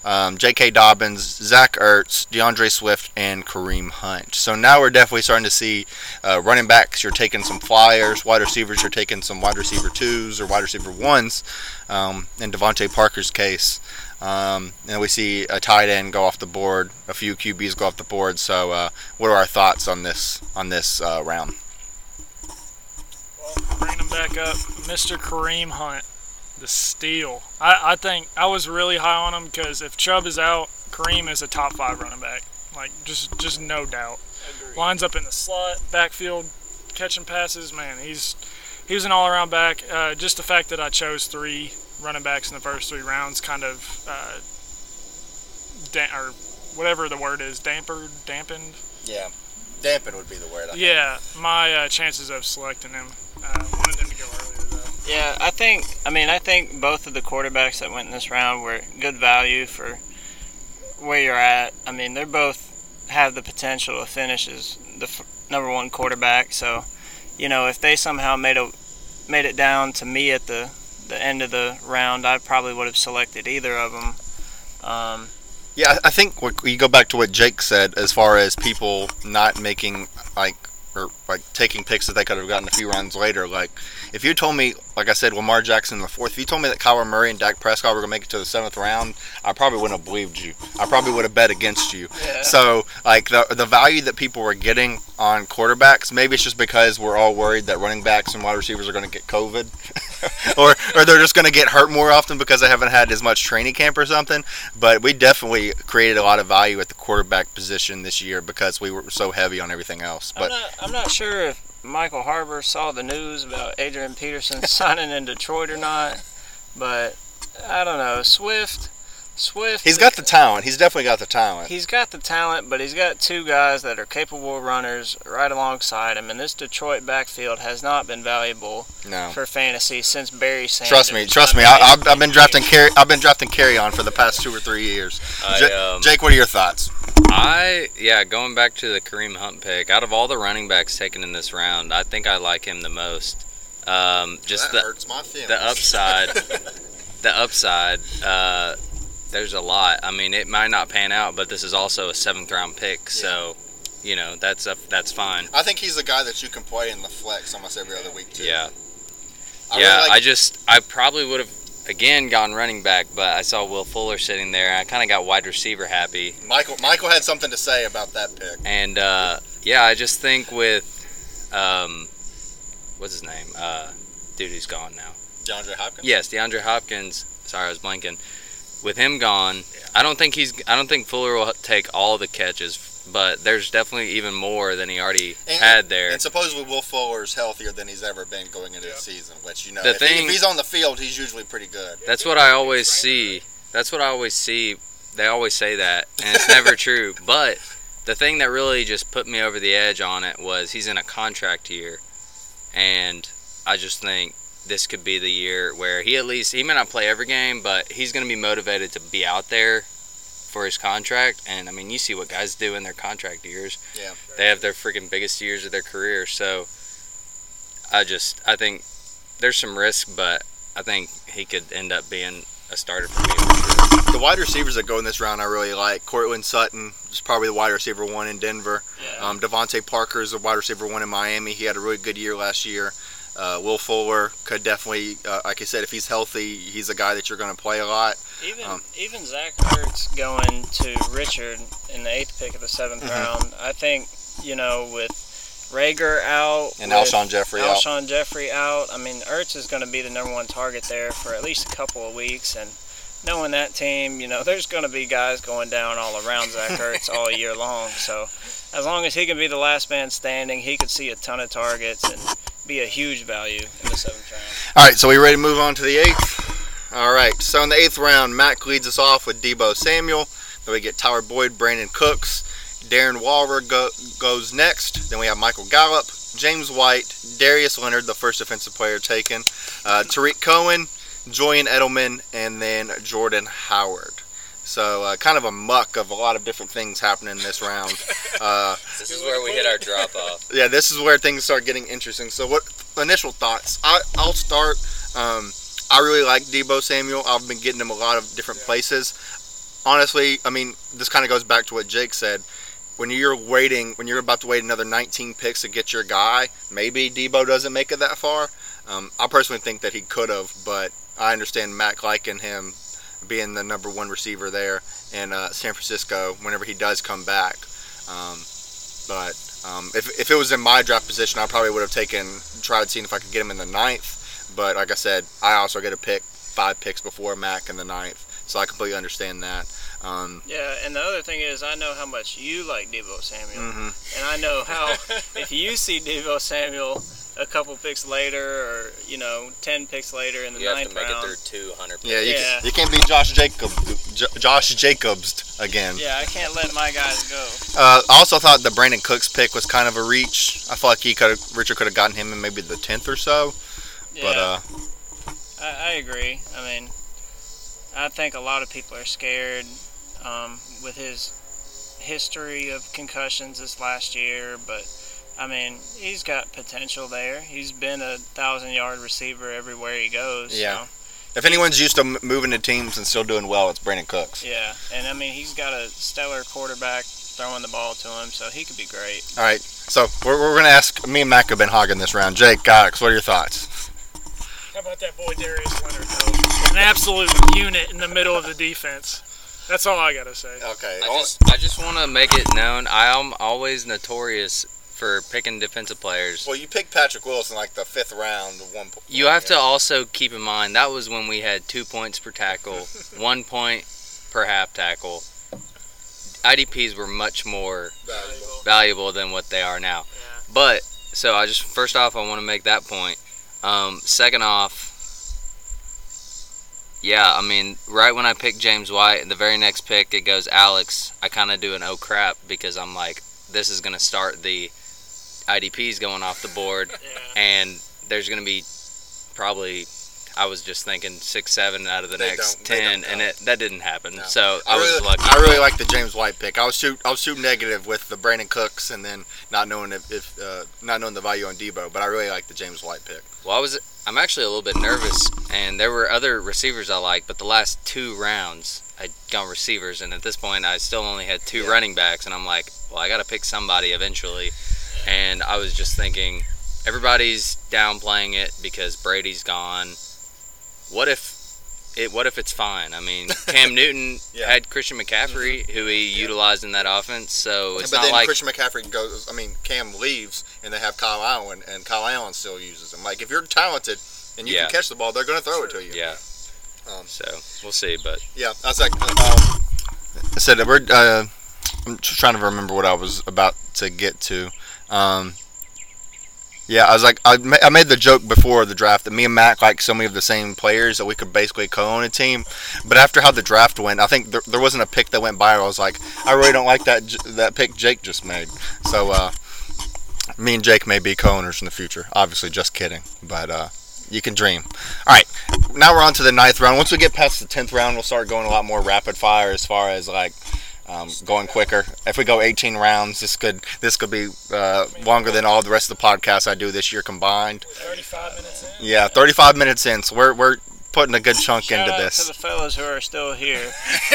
um, J.K. Dobbins, Zach Ertz, D'Andre Swift, and Kareem Hunt. So now we're definitely starting to see uh, running backs. You're taking some flyers, wide receivers. You're taking some wide receiver twos or wide receiver ones. Um, in DeVante Parker's case, um, and we see a tight end go off the board, a few QBs go off the board. So, uh, what are our thoughts on this on this uh, round? Bringing him back up, Mr. Kareem Hunt, the steal. I, I think I was really high on him because if Chubb is out, Kareem is a top five running back. Like just just no doubt. Agreed. Lines up in the slot, backfield, catching passes. Man, he's he was an all around back. Uh, just the fact that I chose three running backs in the first three rounds kind of uh, da- or whatever the word is, dampered, dampened. Yeah, dampen would be the word. Yeah, my uh, chances of selecting him. Uh, wanted him to go earlier though. Yeah, I think. I mean, I think both of the quarterbacks that went in this round were good value for where you're at. I mean, they're both have the potential to finish as the f- number one quarterback. So, you know, if they somehow made a made it down to me at the the end of the round, I probably would have selected either of them. Um, Yeah, I I think what, you go back to what Jake said as far as people not making like or like taking picks that they could have gotten a few rounds later. Like if you told me, like I said, Lamar Jackson in the fourth, if you told me that Kyler Murray and Dak Prescott were gonna make it to the seventh round, I probably wouldn't have believed you. I probably would have bet against you. yeah. So like the the value that people were getting on quarterbacks, maybe it's just because we're all worried that running backs and wide receivers are going to get COVID, or or they're just going to get hurt more often because they haven't had as much training camp or something. But we definitely created a lot of value at the quarterback position this year because we were so heavy on everything else. I'm But not, I'm not sure if Michael Harbour saw the news about Adrian Peterson signing in Detroit or not, but I don't know. Swift, Swift. he's got the talent. He's definitely got the talent. He's got the talent, but he's got two guys that are capable runners right alongside him, and this Detroit backfield has not been valuable No. for fantasy since Barry Sanders. Trust me, trust me. I, I've, I've been drafting carry. I've been drafting Kerryon for the past two or three years. I, J- um, Jake, what are your thoughts? I yeah, going back to the Kareem Hunt pick, out of all the running backs taken in this round, I think I like him the most. Um, just the hurts my feelings. the upside, the upside. Uh, there's a lot. I mean, it might not pan out, but this is also a seventh round pick, so you know that's a, that's fine. I think he's a guy that you can play in the flex almost every other week too. Yeah, I yeah. really like- I just I probably would have again gone running back, but I saw Will Fuller sitting there. I kind of got wide receiver happy. Michael Michael had something to say about that pick. And uh, yeah, I just think with um, what's his name? Uh, dude who's gone now. DeAndre Hopkins. Yes, DeAndre Hopkins. Sorry, I was blanking. With him gone, I don't think he's. I don't think Fuller will take all the catches but there's definitely even more than he already And- had there. And supposedly Will Fuller's healthier than he's ever been going into Yep. the season, which you know, The if, he- if he's on the field, he's usually pretty good. That's what I always see. That's what I always see. They always say that, and it's never true. But the thing that really just put me over the edge on it was he's in a contract year, and I just think this could be the year where he at least he may not play every game, but he's going to be motivated to be out there for his contract. And I mean, you see what guys do in their contract years. Yeah. They have their freaking biggest years of their career. So I just I think there's some risk, but I think he could end up being a starter for me for sure. The wide receivers that go in this round, I really like. Courtland Sutton is probably the wide receiver one in Denver. Yeah. Um, DeVante Parker is the wide receiver one in Miami. He had a really good year last year. Uh, Will Fuller could definitely, uh, like I said, if he's healthy, he's a guy that you're going to play a lot. Even Um, even Zach Ertz going to Richard in the eighth pick of the 7th Mhm. round. I think you know with Rager out And Alshon Jeffery out. Alshon Jeffery out. I mean Ertz is going to be the number one target there for at least a couple of weeks, and knowing that team, you know, there's going to be guys going down all around Zach Ertz all year long. So as long as he can be the last man standing, he could see a ton of targets and be a huge value in the seventh round. All right, so we ready to move on to the eighth? All right, so in the eighth round, Mac leads us off with Deebo Samuel. Then we get Tyler Boyd, Brandin Cooks, Darren Waller go, goes next. Then we have Michael Gallup, James White, Darius Leonard, the first defensive player taken, uh, Tarik Cohen, Julian Edelman, and then Jordan Howard. So uh, kind of a muck of a lot of different things happening this round. Uh, This is where we hit our drop off. yeah, this is where things start getting interesting. So, what initial thoughts? I, I'll start. Um, I really like Deebo Samuel. I've been getting him a lot of different places. Honestly, I mean, this kind of goes back to what Jake said. When you're waiting, when you're about to wait another 19 picks to get your guy, maybe Deebo doesn't make it that far. Um, I personally think that he could have, but I understand Mac liking him being the number one receiver there in uh, San Francisco whenever he does come back. Um, but um, if, if it was in my draft position, I probably would have taken tried seeing if I could get him in the ninth. But like I said, I also get a pick five picks before Mac in the ninth, so I completely understand that. Um, Yeah, and the other thing is, I know how much you like Deebo Samuel, mhm. and I know how if you see Deebo Samuel a couple picks later, or you know, ten picks later in the You have ninth to make round. it through 200. Yeah, you, Yeah. you can't be Josh Jacob, J- Josh Jacobs again. Yeah, I can't let my guys go. Uh, I also thought the Brandin Cooks pick was kind of a reach. I feel like he could Richard could have gotten him in maybe the tenth or so. Yeah, But uh, I, I agree. I mean, I think a lot of people are scared um, with his history of concussions this last year, but I mean, he's got potential there. He's been a thousand yard receiver everywhere he goes. Yeah. So, if anyone's used to moving to teams and still doing well, it's Brandin Cooks. yeah, and I mean, he's got a stellar quarterback throwing the ball to him, so he could be great. All right, so we're, we're gonna ask me and Mac have been hogging this round. Jake, Cox, what are your thoughts? How about that boy Darius Leonard, though? An absolute unit in the middle of the defense. That's all I gotta say. Okay, I just, I just want to make it known I am always notorious for picking defensive players. well, you picked Patrick Wilson like the fifth round, one. po- You have to also keep in mind that was when we had two points per tackle, one point per half tackle. IDPs were much more Valuable. valuable than what they are now. Yeah. But so I just first off I want to make that point. Um, second off, yeah, I mean right when I pick James White, the very next pick it goes Alex. I kind of do an oh crap because I'm like this is gonna start the IDPs going off the board, Yeah. and there's gonna be probably. I was just thinking six, seven out of the They next ten, and it that didn't happen. No. So I, I was really, lucky. I really like the James White pick. I was too, I was too negative with the Brandin Cooks, and then not knowing if, if uh, not knowing the value on Deebo. But I really like the James White pick. Well, I was. I'm actually a little bit nervous, and there were other receivers I liked, but the last two rounds I'd gone receivers, and at this point I still only had two Yeah. running backs, and I'm like, well, I got to pick somebody eventually, and I was just thinking, everybody's downplaying it because Brady's gone. What if? It, what if it's fine? I mean, Cam Newton Yeah. had Christian McCaffrey, who he utilized in that offense, so it's but not then like Christian McCaffrey goes. I mean, Cam leaves, and they have Kyle Allen, and Kyle Allen still uses him. Like if you're talented and you Yeah. can catch the ball, they're going to throw it to you. yeah. Um, So we'll see, but Yeah, I was like, um, I said we're uh, I'm just trying to remember what I was about to get to. Um, yeah, I was like, I, ma- I made the joke before the draft that me and Mac like so many of the same players that we could basically co-own a team. But after how the draft went, I think there, there wasn't a pick that went by. I was like, I really don't like that j- that pick Jake just made. So uh, me and Jake may be co-owners in the future. Obviously, just kidding. But uh, you can dream. All right, now we're on to the ninth round. Once we get past the tenth round, we'll start going a lot more rapid fire as far as like um, going quicker. If we go 18 rounds, this could this could be uh, longer than all the rest of the podcasts I do this year combined. 35 minutes in. Yeah, 35 minutes in, so we're we're putting a good chunk Shout into this. to the fellas who are still here.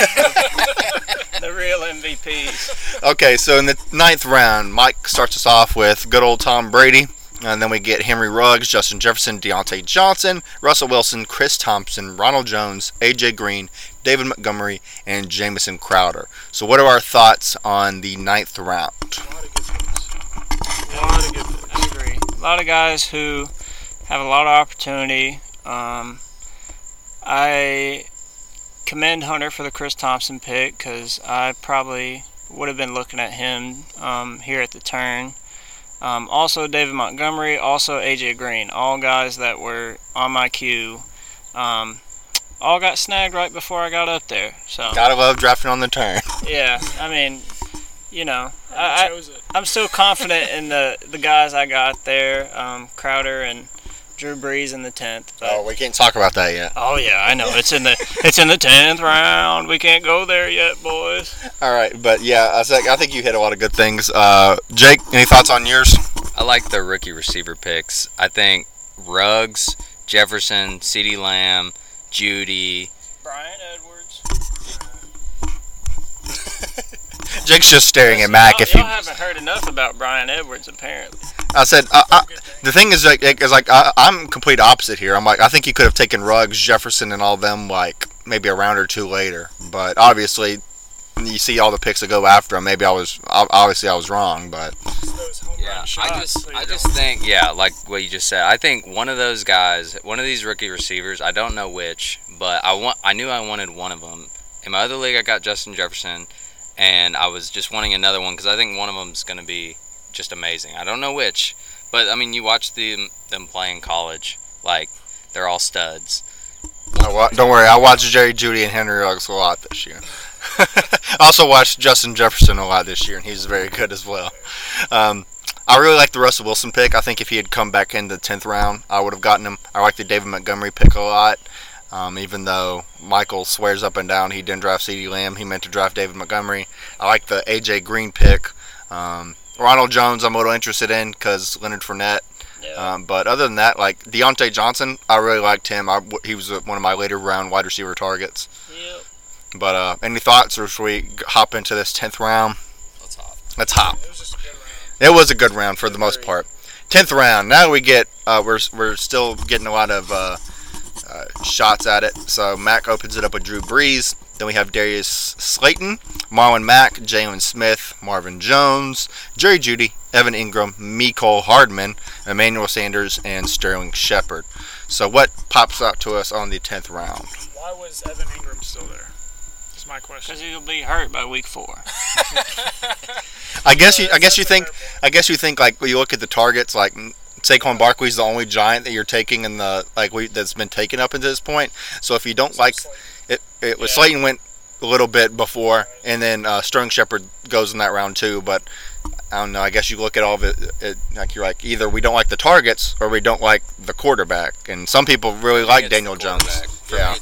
the real MVPs. Okay, so in the ninth round, Mike starts us off with good old Tom Brady. And then we get Henry Ruggs, Justin Jefferson, Diontae Johnson, Russell Wilson, Chris Thompson, Ronald Jones, AJ Green, David Montgomery, and Jamison Crowder. So, what are our thoughts on the ninth round? A lot of good picks. A lot of guys who have a lot of opportunity. Um, I commend Hunter for the Chris Thompson pick because I probably would have been looking at him um, here at the turn. Um, also, David Montgomery, also AJ Green, all guys that were on my queue. Um, all got snagged right before I got up there. So Gotta love drafting on the turn. yeah, I mean, you know, I I, I, chose it. I'm still confident in the the guys I got there, um, Crowder and Drew Brees in the tenth. Oh, we can't talk about that yet. oh yeah, I know it's in the it's in the tenth round. We can't go there yet, boys. All right, but yeah, I think I think you hit a lot of good things. Uh, Jake, any thoughts on yours? I like the rookie receiver picks. I think Ruggs, Jefferson, CeeDee Lamb, Jeudy. Bryan Edwards. Jake's just staring at Mac. Y'all, If you, y'all haven't heard enough about Bryan Edwards, apparently. I said, I, I, the thing is, like, is like I, I'm complete opposite here. I'm like, I think he could have taken Ruggs, Jefferson, and all them like maybe a round or two later. But obviously, you see all the picks that go after him. Maybe I was obviously I was wrong, but It's those home Yeah, I just I just think yeah, like what you just said. I think one of those guys, one of these rookie receivers, I don't know which, but I want I knew I wanted one of them. In my other league, I got Justin Jefferson, and I was just wanting another one because I think one of them is going to be just amazing. I don't know which, but I mean, you watch them them play in college, like they're all studs. I wa- don't worry. I watched Jerry Jeudy and Henry Ruggs a lot this year. I also watched Justin Jefferson a lot this year, and he's very good as well. Um, I really like the Russell Wilson pick. I think if he had come back in the tenth round, I would have gotten him. I like the David Montgomery pick a lot. Um, even though Michael swears up and down he didn't draft CeeDee Lamb, he meant to draft David Montgomery. I like the A.J. Green pick. Um, Ronald Jones, I'm a little interested in because Leonard Fournette. Yeah. Um, but other than that, like Diontae Johnson, I really liked him. I, he was one of my later round wide receiver targets. yep. But uh, any thoughts, or should we hop into this tenth round? Let's hop. Let's hop. It was just a good round. It was a good round for the most part. Tenth round. Now we get uh, we're we're still getting a lot of uh, uh, shots at it. So Mac opens it up with Drew Brees. Then we have Darius Slayton, Marlon Mack, Jalen Smith, Marvin Jones, Jerry Jeudy, Evan Engram, Mecole Hardman, Emmanuel Sanders, and Sterling Shepard. So what pops out to us on the tenth round? Why was Evan Engram still there? That's my question. Because he'll be hurt by week four. I guess you I guess you think I guess you think like when you look at the targets like Saquon Barkley's the only giant that you're taking in the like we that's been taken up until this point. So if you don't point. like So, it, it was Yeah. Slayton went a little bit before, and then uh, Sterling Shepard goes in that round too. But I don't know. I guess you look at all of it, it like you're like either we don't like the targets or we don't like the quarterback. And some people really like Daniel Jones. For Yeah.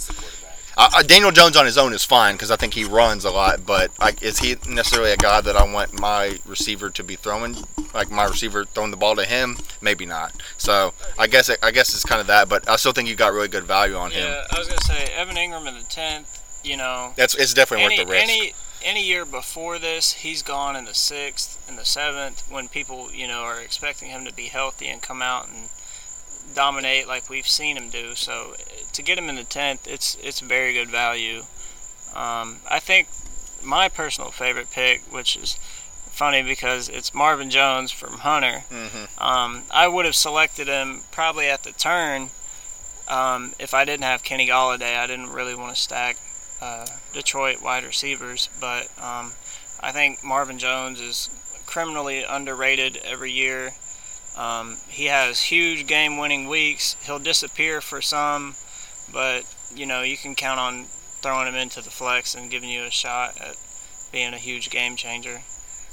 Me, it's the quarterback. Uh, uh, Daniel Jones on his own is fine because I think he runs a lot. But like, is he necessarily a guy that I want my receiver to be throwing? Like my receiver throwing the ball to him? Maybe not. So I guess it, I guess it's kind of that. But I still think you got really good value on him. Yeah, I was gonna say Evan Engram in the tenth. You know, That's it's definitely any worth the risk. any any year before this, he's gone in the sixth, in the seventh, when people you know are expecting him to be healthy and come out and dominate like we've seen him do. So to get him in the tenth, it's it's very good value. Um, I think my personal favorite pick, which is funny because it's Marvin Jones from Hunter. hmm Um, I would have selected him probably at the turn um, if I didn't have Kenny Golladay. I didn't really want to stack uh, Detroit wide receivers, but um, I think Marvin Jones is criminally underrated every year. Um, he has huge game-winning weeks. He'll disappear for some, but you know you can count on throwing him into the flex and giving you a shot at being a huge game changer.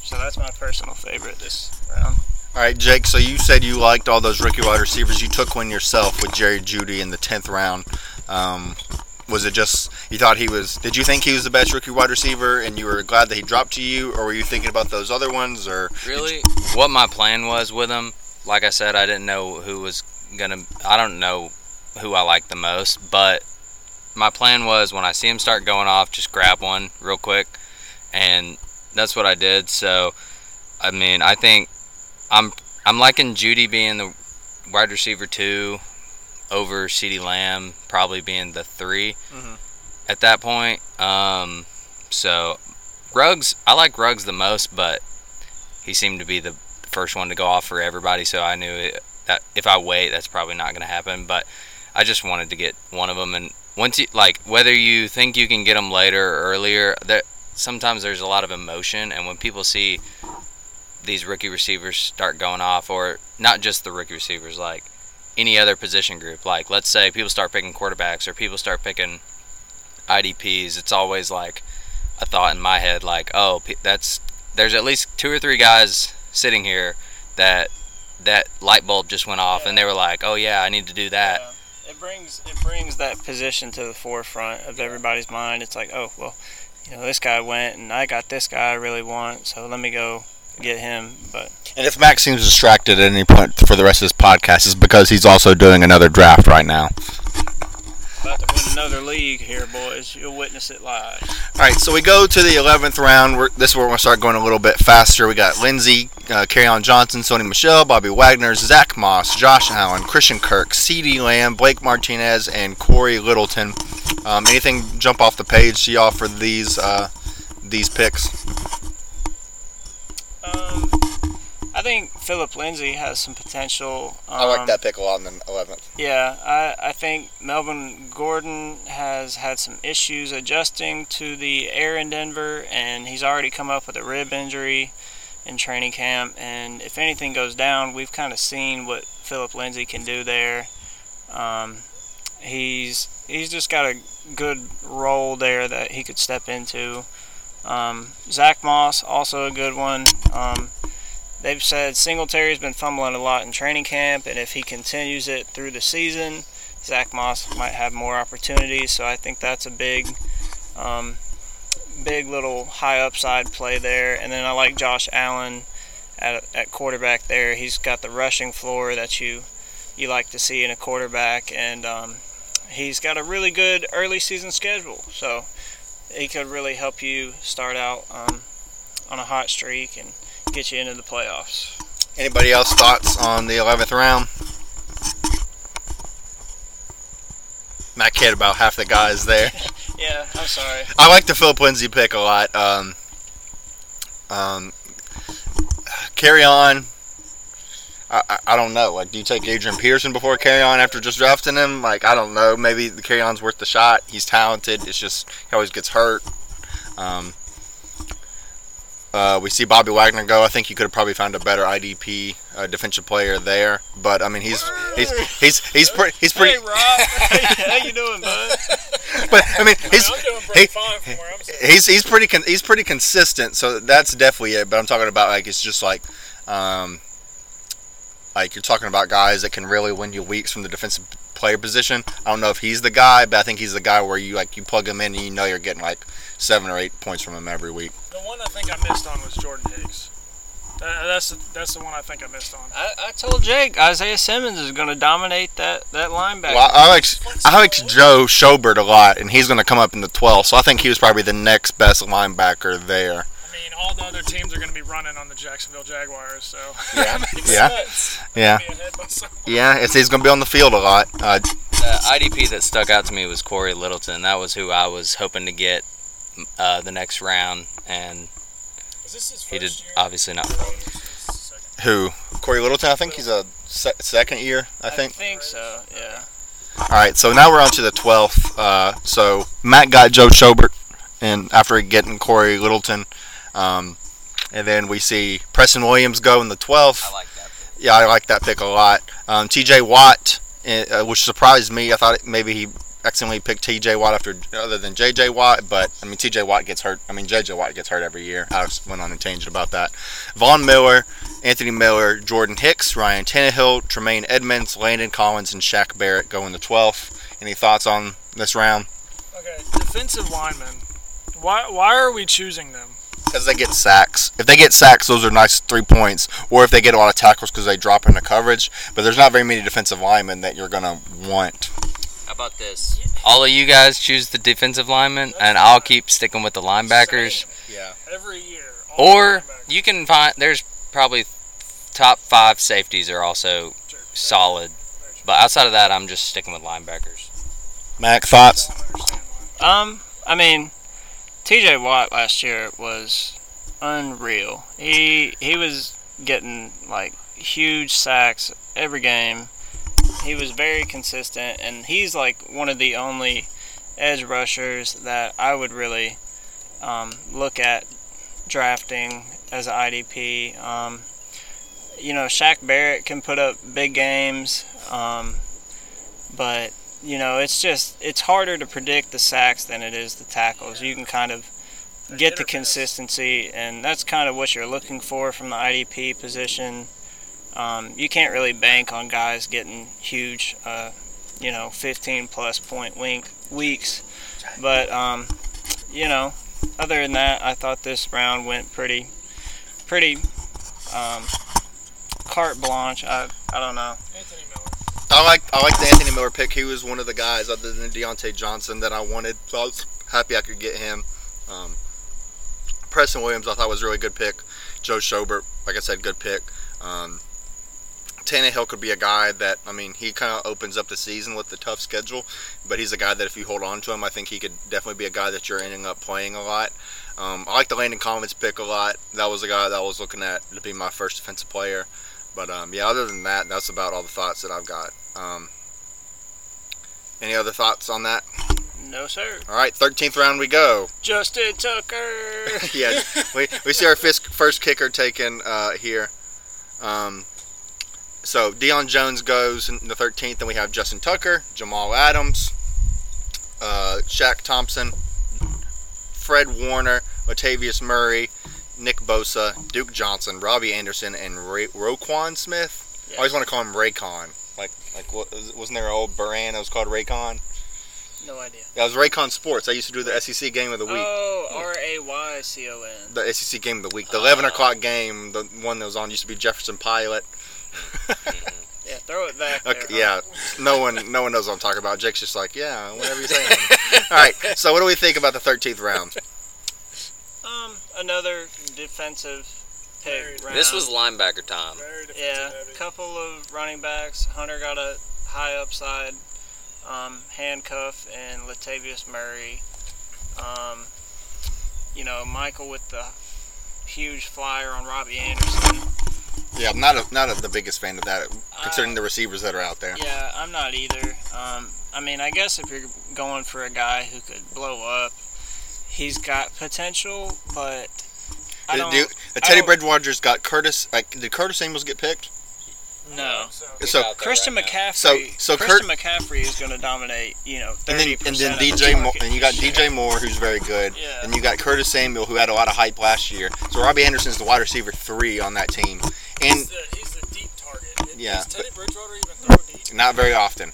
So that's my personal favorite this round. All right, Jake. So you said you liked all those rookie wide receivers. You took one yourself with Jerry Jeudy in the tenth round. Um, was it just you thought he was? Did you think he was the best rookie wide receiver, and you were glad that he dropped to you, or were you thinking about those other ones? Or Really, what my plan was with him, like I said, I didn't know who was gonna. I don't know who I like the most, but my plan was when I see him start going off, just grab one real quick, and that's what I did. So, I mean, I think I'm I'm liking Jeudy being the wide receiver two over CeeDee Lamb probably being the 3 Mhm. at that point. Um, so Ruggs, I like Ruggs the most, but he seemed to be the first one to go off for everybody. So I knew it, that if I wait, that's probably not going to happen. But I just wanted to get one of them, and once you like whether you think you can get them later or earlier, that sometimes there's a lot of emotion, and when people see these rookie receivers start going off, or not just the rookie receivers, like any other position group, like let's say people start picking quarterbacks or people start picking IDPs, it's always like a thought in my head, like, oh, that's there's at least two or three guys sitting here that that light bulb just went off, and they were like, oh yeah, I need to do that. Yeah. It brings it brings that position to the forefront of everybody's mind. It's like, oh well, you know, this guy went, and I got this guy I really want, so let me go get him. But and if Max seems distracted at any point for the rest of this podcast, is because he's also doing another draft right now. About to win another league here, boys. You'll witness it live. All right, so we go to the 11th round. We're, this is where we're going to start going a little bit faster. We got Lindsay, uh, on Johnson, Sony Michel, Bobby Wagner, Zach Moss, Josh Allen, Christian Kirk, CeeDee Lamb, Blake Martinez, and Cory Littleton. Um, anything jump off the page to y'all for these uh, these picks? Um, I think Phillip Lindsay has some potential. Um, I like that pick a lot in the 11th. Yeah, I, I think Melvin Gordon has had some issues adjusting to the air in Denver, and he's already come up with a rib injury in training camp. And if anything goes down, we've kind of seen what Phillip Lindsay can do there. Um, he's he's just got a good role there that he could step into. Um, Zach Moss also a good one. Um, they've said Singletary's been fumbling a lot in training camp, and if he continues it through the season, Zach Moss might have more opportunities. So I think that's a big, um, big little high upside play there. And then I like Josh Allen at, at quarterback there. He's got the rushing floor that you you like to see in a quarterback, and um, he's got a really good early season schedule. So he could really help you start out um, on a hot streak and get you into the playoffs. Anybody else thoughts on the 11th round? Matt hit about half the guys there. Yeah, I'm sorry. I like the Phillip Lindsay pick a lot. Um, um, Kerryon. I, I, I don't know. Like, do you take Adrian Peterson before Kerryon after just drafting him? Like, I don't know. Maybe the Kerryon's worth the shot. He's talented. It's just he always gets hurt. Um, uh, we see Bobby Wagner go. I think you could have probably found a better IDP uh, defensive player there. But I mean, he's he's he's he's pretty he's pretty. Hey, Rob. How you doing, bud? But I mean, he's I'm doing pretty he- fine from where I'm sitting. he's he's pretty con- he's pretty consistent. So that's definitely it. But I'm talking about like it's just like, um, like you're talking about guys that can really win you weeks from the defensive player position. I don't know if he's the guy, but I think he's the guy where you like you plug him in and you know you're getting like seven or eight points from him every week. The one I think I missed on was Jordan Hicks. That, that's the, that's the one I think I missed on. I, I told Jake Isaiah Simmons is going to dominate that that linebacker. Well, I like I like Joe Schobert a lot, and he's going to come up in the 12th. So I think he was probably the next best linebacker there. I mean, all the other teams are going to be running on the Jacksonville Jaguars, so Yeah. that Yeah. sense. Yeah, Be ahead by someone. yeah. It's, he's going to be on the field a lot. Uh, The IDP that stuck out to me was Cory Littleton. That was who I was hoping to get uh, the next round, and Is this his he did year? obviously not. Who? Cory Littleton. I think he's a se- second year. I think. think so. Yeah. All right, so now we're on to the 12th. Uh, so Matt got Joe Schobert, and after getting Cory Littleton, Um, and then we see Preston Williams go in the 12th. I like that. Pick. Yeah, I like that pick a lot. Um, T.J. Watt, uh, which surprised me. I thought it, maybe he accidentally picked T.J. Watt after other than J.J. Watt, but I mean T.J. Watt gets hurt. I mean J.J. Watt gets hurt every year. I just went on a tangent about that. Von Miller, Anthony Miller, Jordan Hicks, Ryan Tannehill, Tremaine Edmunds, Landon Collins, and Shaq Barrett go in the 12th. Any thoughts on this round? Okay, defensive linemen. Why why are we choosing them? Because they get sacks. If they get sacks, those are nice three points. Or if they get a lot of tackles because they drop into coverage. But there's not very many defensive linemen that you're gonna want. How about this? All of you guys choose the defensive lineman, and I'll keep sticking with the linebackers. Same, Yeah. every year. Or you can find there's probably top five safeties are also Sure. solid, but outside of that, I'm just sticking with linebackers. Mac thoughts? Don't understand why. Um, I mean, T.J. Watt last year was unreal. He he was getting like huge sacks every game. He was very consistent, and he's like one of the only edge rushers that I would really um, look at drafting as an IDP. Um, you know, Shaq Barrett can put up big games, um, but you know, it's just it's harder to predict the sacks than it is the tackles. You can kind of get the consistency, and that's kind of what you're looking for from the IDP position. Um, you can't really bank on guys getting huge, uh, you know, 15 plus point wink weeks, but um, you know, other than that, I thought this round went pretty, pretty um, carte blanche. I I don't know. I like I like the Anthony Miller pick. He was one of the guys other than Deontay Johnson that I wanted. So I was happy I could get him. Um, Preston Williams I thought was a really good pick. Joe Schobert, like I said, good pick. Um, Tannehill could be a guy that I mean he kind of opens up the season with the tough schedule, but he's a guy that if you hold on to him, I think he could definitely be a guy that you're ending up playing a lot. Um, I like the Landon Collins pick a lot. That was a guy that I was looking at to be my first defensive player. But um, yeah, other than that, that's about all the thoughts that I've got. Um, any other thoughts on that? No sir. All right, 13th round we go. Justin Tucker. yeah, we, we see our first, first kicker taken uh, here. Um, so Deion Jones goes in the 13th, and we have Justin Tucker, Jamal Adams, uh, Shaq Thompson, Fred Warner, Latavius Murray, Nick Bosa, Duke Johnson, Robbie Anderson, and Ray, Roquan Smith. I always want to call him Raycon. Like, like what, wasn't there an old brand that was called Raycon? No idea. That was Raycon Sports. I used to do the SEC game of the week. Oh, R A Y C O N. the SEC game of the week. The 11 o'clock game, the one that was on, used to be Jefferson Pilot. Yeah, throw it back. There, Okay, yeah, no one, no one knows what I'm talking about. Jake's just like, yeah, whatever you're saying. All right, so what do we think about the 13th round? Um, another defensive Very pick round. This was linebacker time. Very yeah, heavy. couple of running backs. Hunter got a high upside um, handcuff and Latavius Murray. Um, you know, Michael with the huge flyer on Robbie Anderson. Yeah, I'm not a, not a, the biggest fan of that, considering the receivers that are out there. Yeah, I'm not either. Um, I mean, I guess if you're going for a guy who could blow up, he's got potential, but I don't. do- I Teddy don't- Bridgewater's got Curtis. Like, did Curtis Samuels get picked? no. So, So Christian right. McCaffrey. So- so Christian McCaffrey is going to dominate. You know, And then, and then percent. DJ Moore, and you got DJ Moore, who's very good, Yeah. and you got Curtis Samuel, who had a lot of hype last year. So Robbie Anderson's the wide receiver three on that team, and he's, the, he's the deep target. Yeah, Does Teddy Bridgewater even throw deep? not very often.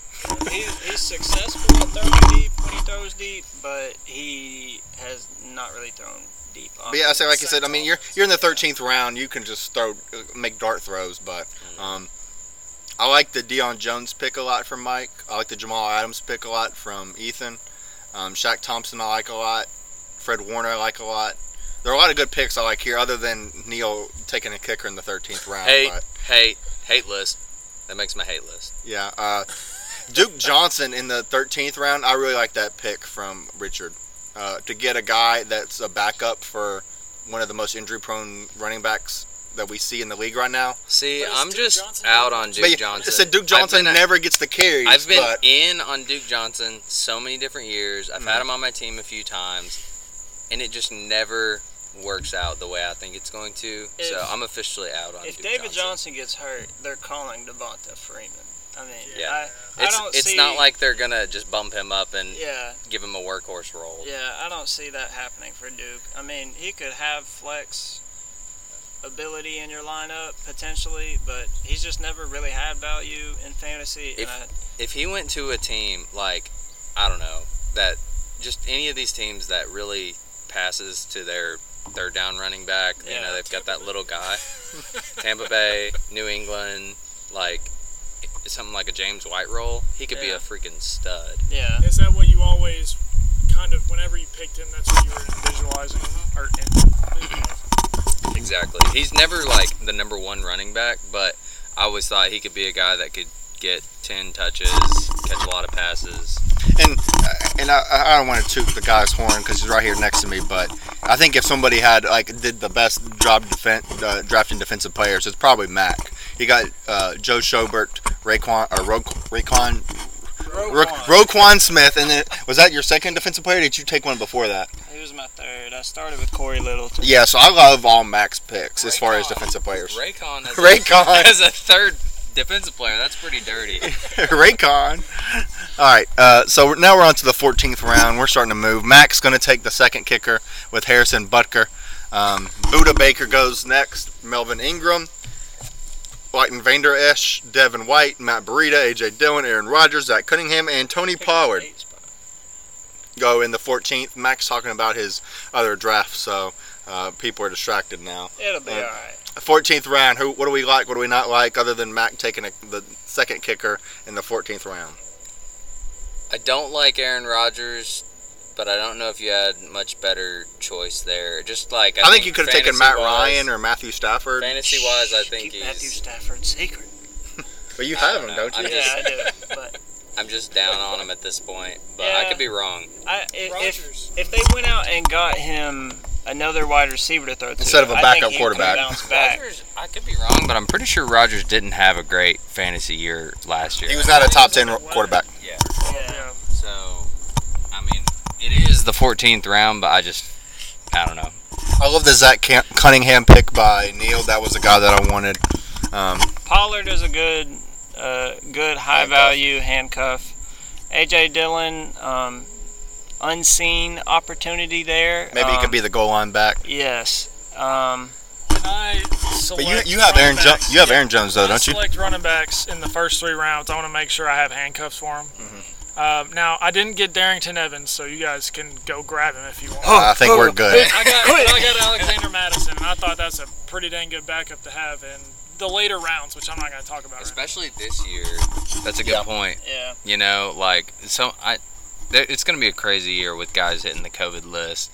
He's, he's successful at throwing deep when he throws deep, but he has not really thrown deep. But yeah, I say like I said, I mean you're you're in the 13th round. You can just throw, uh, make dart throws. But um, I like the Deion Jones pick a lot from Mike. I like the Jamal Adams pick a lot from Ethan. Um, Shaq Thompson I like a lot. Fred Warner I like a lot. There are a lot of good picks I like here, other than Neil taking a kicker in the 13th round. Hate, But hate, hate list. That makes my hate list. yeah, uh, Duke Johnson in the 13th round. I really like that pick from Richard uh, to get a guy that's a backup for one of the most injury-prone running backs that we see in the league right now. See, I'm Duke just Johnson out on Duke But yeah, Johnson. I said Duke Johnson been- never gets the carries. I've been but in on Duke Johnson so many different years. I've Mm. had him on my team a few times, and it just never works out the way I think it's going to. so I'm officially out on Duke. If Duke David Johnson. Johnson gets hurt, they're calling Devonta Freeman. I mean, Yeah. I, I It's, don't it's see. not like they're gonna just bump him up and Yeah, give him a workhorse role. yeah, I don't see that happening for Duke. I mean, he could have flex ability in your lineup potentially, but he's just never really had value in fantasy. If- I, If he went to a team like I don't know that just any of these teams that really passes to their third down running back, you know they've got that little guy, Tampa Bay, New England, like something like a James White role, he could be a freaking stud. yeah, Is that what you always kind of, whenever you picked him, that's what you were visualizing? Or in, Exactly. He's never like the number one running back, but I always thought he could be a guy that could get ten touches, catch a lot of passes. And uh, and I, I don't want to toot the guy's horn because he's right here next to me, but I think if somebody had like did the best job defen uh, drafting defensive players, it's probably Mac. He got uh, Joe Schobert, Raekwon or Ro- Raekwon, Ro- Roquan Smith, and then was that your second defensive player? Or did you take one before that? he was my third. I started with Cory Littleton. Yeah, so I love all Mac's picks as far as defensive players. Raycon as, Raycon. A, as a third defensive player, that's pretty dirty. Raycon. All right, uh, so now we're on to the 14th round. We're starting to move. Mac's going to take the second kicker with Harrison Butker. Um, Budda Baker goes next. Melvin Ingram. Whiten Vander Esch, Devin White, Matt Breida, AJ Dillon, Aaron Rodgers, Zach Cunningham, and Tony Pollard go in the 14th. Mac's talking about his other draft, so uh, people are distracted now. It'll be Uh, all right. 14th round. Who? What do we like? What do we not like? Other than Mac taking a, the second kicker in the 14th round. I don't like Aaron Rodgers, but I don't know if you had much better choice there. Just like I, think, you could have taken Matt fantasy-wise- Ryan or Matthew Stafford. Fantasy wise, I think Keep Matthew he's. Stafford secret. But you have don't him, know. don't you? I'm yeah, just- I do. But I'm just down on him at this point, but I could be wrong. I, i- if if they went out and got him another wide receiver to throw to Instead of a backup think quarterback. bounce back. Rodgers, I could be wrong, but I'm pretty sure Rogers didn't have a great fantasy year last year. He was not a top 10 quarterback. Yeah. Yeah. So, I mean, it is the 14th round, but I just, I don't know. I love the Zach Cunningham pick by Neil. That was the guy that I wanted. Um, Pollard is a good, uh, good high Handcuff. value handcuff. AJ Dillon, um, unseen opportunity there. maybe he Um, could be the goal line back. Yes. Um, Can I But select you you have Aaron running jo- you have Aaron Jones though, I don't you? select running backs in the first three rounds. I want to make sure I have handcuffs for them. Mm-hmm. Um, now I didn't get Darrynton Evans, so you guys can go grab him if you want. Oh, I think we're good. I got I got Alexander Mattison, and I thought that's a pretty dang good backup to have in the later rounds, which I'm not going to talk about. Right Especially this year. That's a good Yeah. point. yeah. You know, like, so I, there, it's going to be a crazy year with guys hitting the COVID list.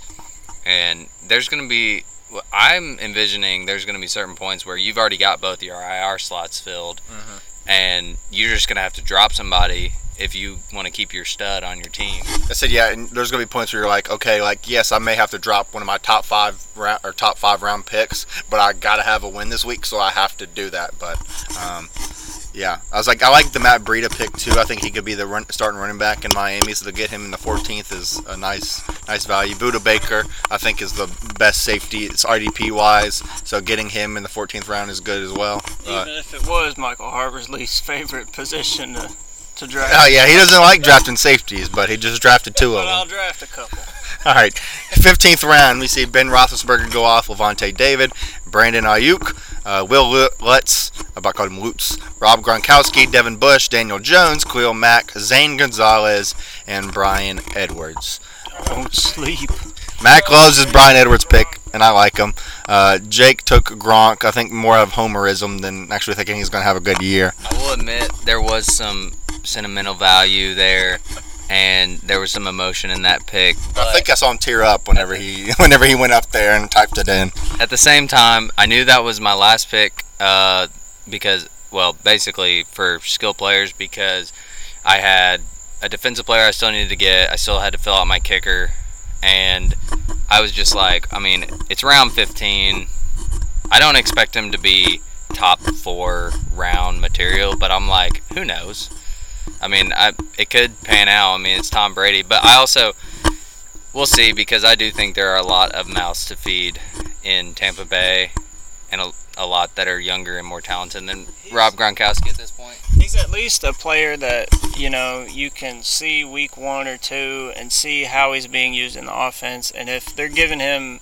And there's going to be, I'm envisioning there's going to be certain points where you've already got both your IR slots filled. Mm-hmm. And you're just to have to drop somebody if you want to keep your stud on your team. I said yeah. And there's gonna be points where you're like, okay, like yes, I may have to drop one of my top five round or top five round picks, but I gotta have a win this week, so I have to do that. But um, yeah, I was like, I like the Matt Breida pick too. I think he could be the run, starting running back in Miami, so to get him in the 14th is a nice nice value. Budda Baker, I think, is the best safety. It's IDP wise, so getting him in the 14th round is good as well. Uh, Even if it was Michael Harper's least favorite position to, to draft. oh yeah, he doesn't like drafting safeties, but he just drafted two of But them. I'll draft a couple. All right, 15th round, we see Ben Roethlisberger go off, Lavonte David, Brandon Aiyuk, uh, Will Lu- Lutz, I'm about to call him Lutz, Rob Gronkowski, Devin Bush, Daniel Jones, Khalil Mack, Zane Gonzalez, and Bryan Edwards. Don't sleep. Mac loves his Bryan Edwards pick, and I like him. Uh, Jake took Gronk, I think more of homerism than actually thinking he's going to have a good year. I will admit there was some sentimental value there, and there was some emotion in that pick. I think I saw him tear up whenever he whenever he went up there and typed it in. at the same time, I knew that was my last pick uh, because, well, basically for skill players because I had a defensive player I still needed to get. I still had to fill out my kicker, and I was just like, I mean, it's round 15. I don't expect him to be top four round material, but I'm like, who knows? I mean, I, it could pan out. I mean, it's Tom Brady, but I also We'll see because I do think there are a lot of mouths to feed in Tampa Bay, and a, a lot that are younger and more talented than Rob Gronkowski at this point. He's at least a player that you know you can see week one or two and see how he's being used in the offense, and if they're giving him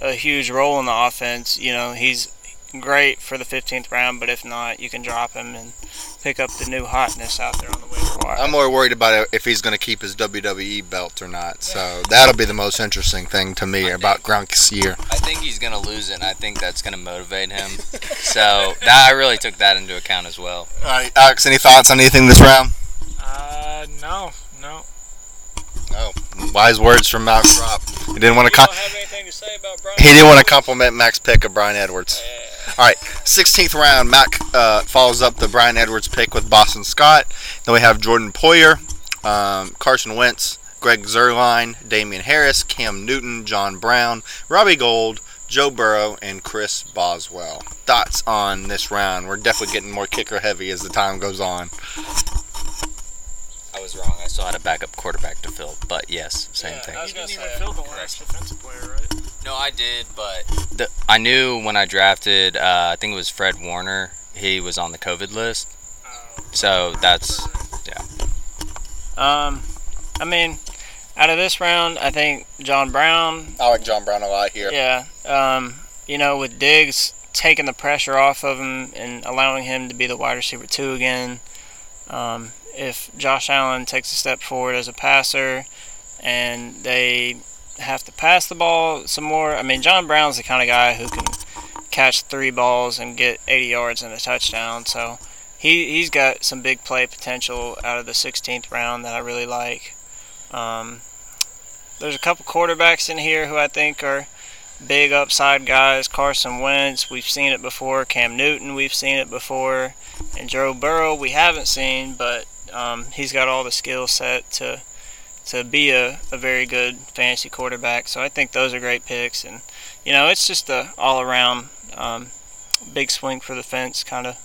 a huge role in the offense, you know he's great for the 15th round. But if not, you can drop him and pick up the new hotness out there on the waiver wire. I'm more worried about if he's going to keep his WWE belt or not. So that'll be the most interesting thing to me about Gronk's year. I think he's going to lose it, and I think that's going to motivate him. so that, I really took that into account as well. All right, Alex, any thoughts on anything this round? Uh, no, no. Oh, wise words from Max Drop. He didn't want to. Com- have anything to say about Brian? he didn't want to compliment Max pick of Bryan Edwards. All right, 16th round. Mac uh, follows up the Bryan Edwards pick with Boston Scott. Then we have Jordan Poyer, um, Carson Wentz, Greg Zuerlein, Damien Harris, Cam Newton, John Brown, Robbie Gould, Joe Burrow, and Chris Boswell. Thoughts on this round? We're definitely getting more kicker heavy as the time goes on. I was wrong. I still had a backup quarterback to fill, but yes, same Yeah, thing. I was You gonna didn't say, even fill the last defensive player, right? No, I did, but the, I knew when I drafted. Uh, I think it was Fred Warner. He was on the COVID list, Uh, so that's yeah. Um, I mean, out of this round, I think John Brown. I like John Brown a lot here. Yeah. Um, you know, with Diggs taking the pressure off of him and allowing him to be the wide receiver two again. Um, if Josh Allen takes a step forward as a passer, and they have to pass the ball some more. I mean, John Brown's the kind of guy who can catch three balls and get 80 yards and a touchdown. So he he's got some big play potential out of the 16th round that I really like. Um, there's a couple quarterbacks in here who I think are big upside guys. Carson Wentz, we've seen it before. Cam Newton, we've seen it before. And Joe Burrow, we haven't seen, but um, he's got all the skill set to to be a, a very good fantasy quarterback. So I think those are great picks. And, you know, it's just a all around um, big swing for the fence kind of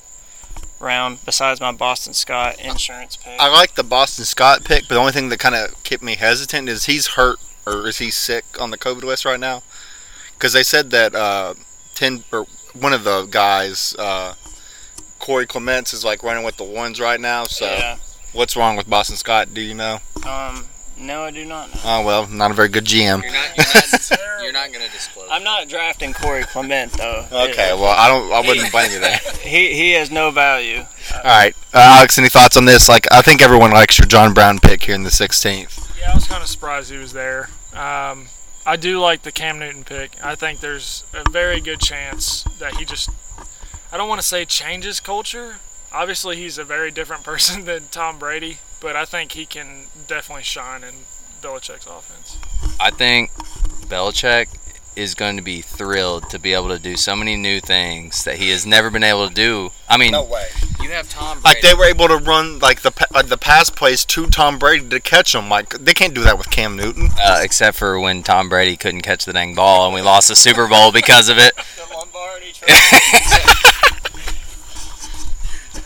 round, besides my Boston Scott insurance pick. I like the Boston Scott pick, but the only thing that kind of kept me hesitant is he's hurt or is he sick on the COVID list right now? Because they said that uh, ten or one of the guys, uh, Corey Clements, is like running with the ones right now. So yeah. what's wrong with Boston Scott? Do you know? Um, no, I do not know. Oh well, not a very good GM. you're not. You're not, you're not gonna disclose. I'm not drafting Corey Clement though. Okay, well I don't. I wouldn't blame you there. He he has no value. All right, uh, Alex, any thoughts on this? Like, I think everyone likes your John Brown pick here in the 16th. Yeah, I was kind of surprised he was there. Um, I do like the Cam Newton pick. I think there's a very good chance that he just, I don't want to say changes culture. Obviously, he's a very different person than Tom Brady, but I think he can definitely shine in Belichick's offense. I think Belichick is going to be thrilled to be able to do so many new things that he has never been able to do. I mean, no way. you have Tom Brady. Like they were able to run like the like the pass plays to Tom Brady to catch him. Like they can't do that with Cam Newton. uh, except for when Tom Brady couldn't catch the dang ball and we lost the Super Bowl because of it.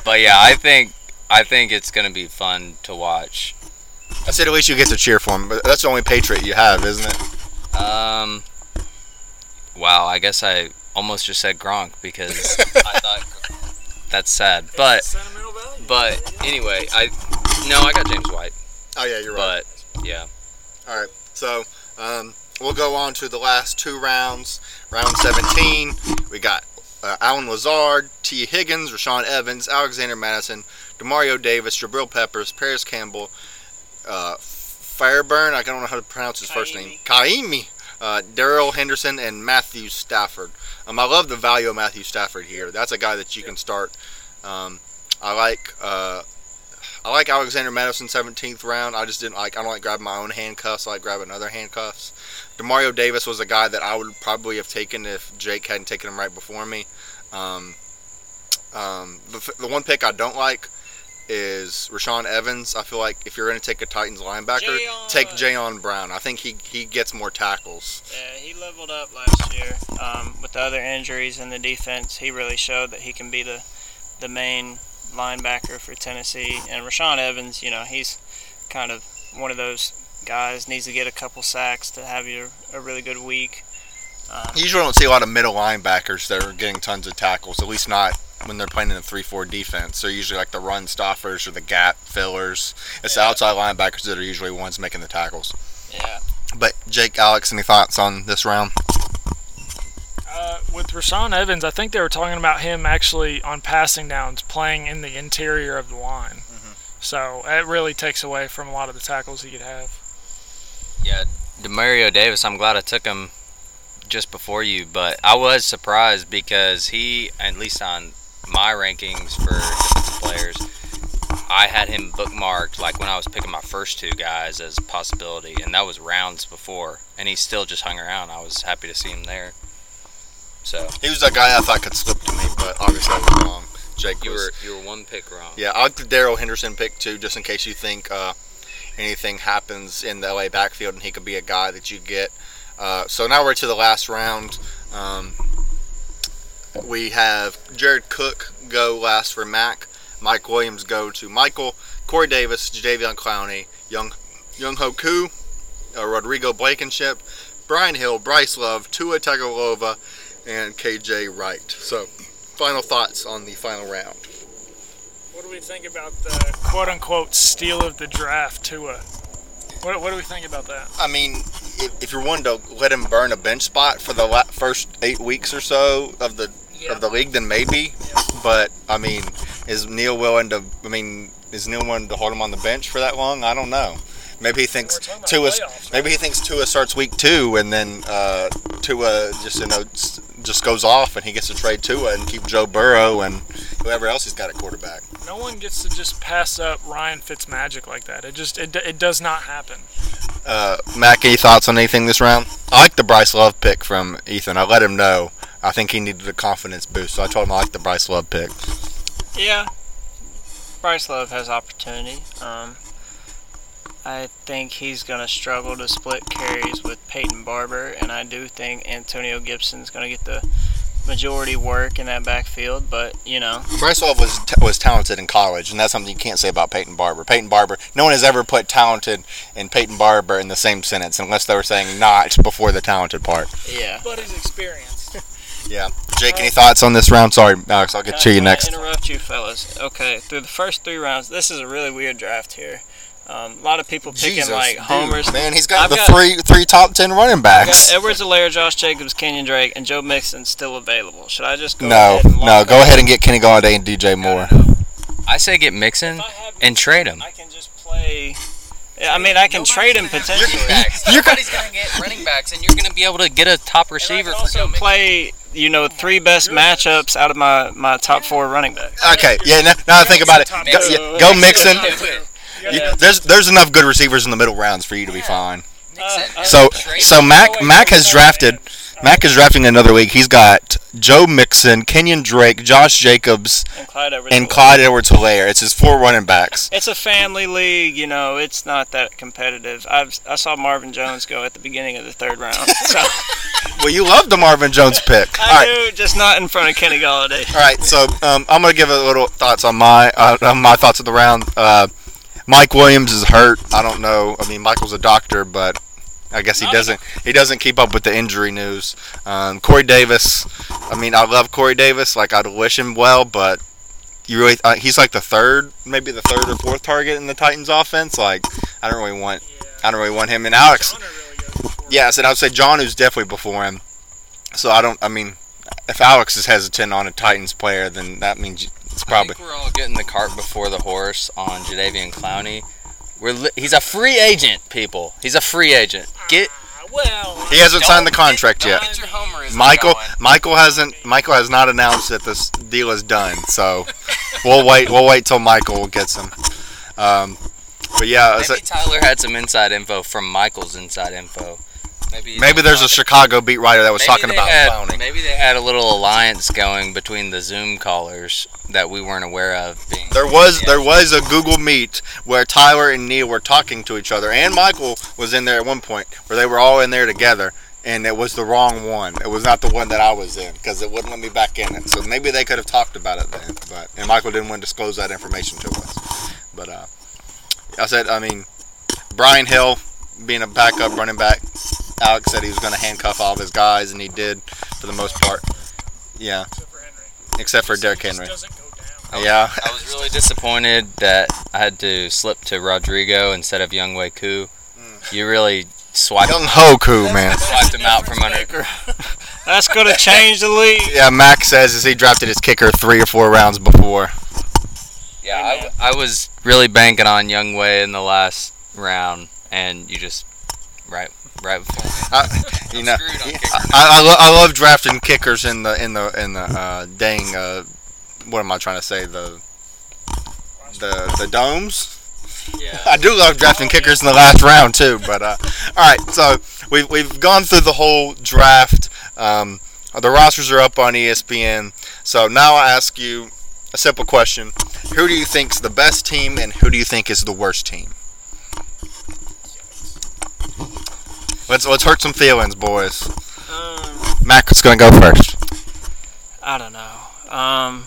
But yeah, I think I think it's going to be fun to watch. I said at least you get to cheer for him, but that's the only Patriot you have, isn't it? Um, wow, I guess I almost just said Gronk because I thought that's sad. But but anyway, I no, I got James White. Oh yeah, you're right. But yeah, All right, so um, we'll go on to the last two rounds. Round 17, we got uh, Allen Lazard, Tee Higgins, Rashaan Evans, Alexander Mattison, Demario Davis, Jabril Peppers, Parris Campbell, uh, Fairbairn. I don't know how to pronounce his first name. Ka'imi. Uh, Darrell Henderson and Matthew Stafford. Um, I love the value of Matthew Stafford here. That's a guy that you can start. Um, I like uh, I like Alexander Mattison 17th round. I just didn't like. I don't like grabbing my own handcuffs. I like grabbing other handcuffs. Demario Davis was a guy that I would probably have taken if Jake hadn't taken him right before me. Um, um, the, the one pick I don't like is Rashaan Evans. I feel like if you're going to take a Titans linebacker, Jayon. take Jayon Brown. I think he he gets more tackles. Yeah, he leveled up last year. Um, with the other injuries in the defense, he really showed that he can be the the main linebacker for Tennessee. And Rashawn Evans, you know, he's kind of one of those guys. Needs to get a couple sacks to have you a really good week. Um, You usually don't see a lot of middle linebackers that are getting tons of tackles, at least not when they're playing in a 3 4 defense. They're usually like the run stoppers or the gap fillers. It's the outside linebackers that are usually ones making the tackles. yeah. But, Jake, Alex, any thoughts on this round? Uh, with Rashaan Evans, I think they were talking about him actually on passing downs playing in the interior of the line. So it really takes away from a lot of the tackles he could have. Yeah, Demario Davis. I'm glad I took him just before you, but I was surprised because he, at least on my rankings for defensive players, I had him bookmarked like when I was picking my first two guys as a possibility, and that was rounds before, and he still just hung around. I was happy to see him there. So He was that guy I thought could slip to me, but obviously I was wrong. Jake you was. were you were one pick wrong. Yeah, I like the Darrell Henderson pick too, just in case you think uh, anything happens in the LA backfield and he could be a guy that you get. Uh, so now we're to the last round. Um, we have Jared Cook go last for Mac, Mike Williams go to Michael, Corey Davis, Jadeveon Clowney, Young Younghoe Koo, uh, Rodrigo Blankenship, Brian Hill, Bryce Love, Tua Tagovailoa, and KJ Wright. So, final thoughts on the final round. What do we think about the quote unquote steal of the draft, Tua? What, what do we think about that? I mean, if, you're one to let him burn a bench spot for the la- first eight weeks or so of the of the league, then maybe. But I mean, is Neil willing to? I mean, is Neil willing to hold him on the bench for that long? I don't know. Maybe he thinks We're talking about Tua. playoffs, right? Maybe he thinks Tua starts week two, and then uh, Tua just you know just goes off, and he gets to trade Tua and keep Joe Burrow and whoever else he's got at quarterback. No one gets to just pass up Ryan Fitzmagic like that. It just it, it does not happen. Uh, Mac, any thoughts on anything this round? I like the Bryce Love pick from Ethan. I let him know. I think he needed a confidence boost, so I told him I like the Bryce Love pick. Yeah, Bryce Love has opportunity. Um, I think he's going to struggle to split carries with Peyton Barber, and I do think Antonio Gibson's going to get the majority work in that backfield. But you know, Bryce Love was t- was talented in college, and that's something you can't say about Peyton Barber. Peyton Barber, no one has ever put talented and Peyton Barber in the same sentence, unless they were saying not before the talented part. yeah. But his experience. Yeah. Jake, any thoughts on this round? Sorry, Alex, I'll get to you I next. Interrupt you, fellas. Okay, through the first three rounds, this is a really weird draft here. Um, a lot of people picking Jesus, like dude, homers. Man, he's got I've the got- three three top ten running I got backs. Edwards, Helaire, Josh Jacobs, Kenyon Drake, and Joe Mixon still available. Should I just go No, ahead and no, lock go that? ahead and get Kenny Golladay and DJ Moore. I say get Mixon If I have and trade him. I can just play. I mean, I can trade him potentially. Everybody's gonna get running backs, and you're gonna be able to get a top And I receiver can also play, you know, three best matchups out of my, my top four running backs. Okay, yeah. Now, now I think about it. Go, yeah, go Mixon. You- there's there's enough good receivers in the middle rounds for you to be fine. Mixon. Uh, So so. Mac Oh, Mac has drafted Mac is drafting another league. He's got Joe Mixon, Kenyon Drake, Josh Jacobs, And Clyde Edwards. and Clyde Edwards Helaire. It's his four running backs. It's a family league, you know. It's not that competitive. I've I saw Marvin Jones go at the beginning of the third round. So Well, you love the Marvin Jones pick. All I right. do, just not in front of Kenny Golladay. All right, so um, I'm gonna give a little thoughts on my uh, on my thoughts of the round. Uh, Mike Williams is hurt. I don't know. I mean, Michael's a doctor, but I guess he doesn't he doesn't keep up with the injury news. Um, Corey Davis. I mean, I love Corey Davis. Like I'd wish him well, but you really uh, he's like the third, maybe the third or fourth target in the Titans offense. Like I don't really want I don't really want him. And Alex, Jonnu really goes before. yeah, I said I would say John, who's definitely before him. So I don't. I mean, if Alex is hesitant on a Titans player, then that means it's probably. I think we're all getting the cart before the horse on Jadeveon Clowney. We're li- he's a free agent, people. He's a free agent. Get Ah, well, He hasn't signed the contract get, yet. Get your homerism Michael going. Michael hasn't Michael has not announced that this deal is done. So we'll wait we'll wait till Michael gets him. Um, but yeah, Maybe so- Tyler had some inside info from Michael's inside info. Maybe maybe there's a Chicago beat writer that was talking about had. Maybe they had a little alliance going between the Zoom callers that we weren't aware of. Being There was there was a Google Meet where Tyler and Neil were talking to each other, and Michael was in there at one point where they were all in there together, and it was the wrong one. It was not the one that I was in because it wouldn't let me back in it. So maybe they could have talked about it then, but and Michael didn't want to disclose that information to us. But uh, I said, I mean, Brian Hill, being a backup running back. Alex said he was going to handcuff all of his guys, and he did for the most part. Yeah, Except for Henry. except for He Derrick just Henry. go down. Yeah, I was really disappointed that I had to slip to Rodrigo instead of Younghoe Koo. Hmm. You really swiped, Younghoe Koo, man. swiped him out from under. That's gonna change the league. Yeah, Mac says as he drafted his kicker three or four rounds before. Yeah, I, I was really banking on Young Wei in the last round, and you just right right before. I, you know, I, I, lo- I love drafting kickers in the in the in the uh, dang. Uh, what am I trying to say? The the the domes. Yeah. I do love drafting kickers in the last round too. But uh, all right, so we've we've gone through the whole draft. Um, the rosters are up on ESPN. So now I ask you a simple question: Who do you think's the best team, and who do you think is the worst team? Let's let's hurt some feelings, boys. Um, Mac is going to go first. I don't know. Um,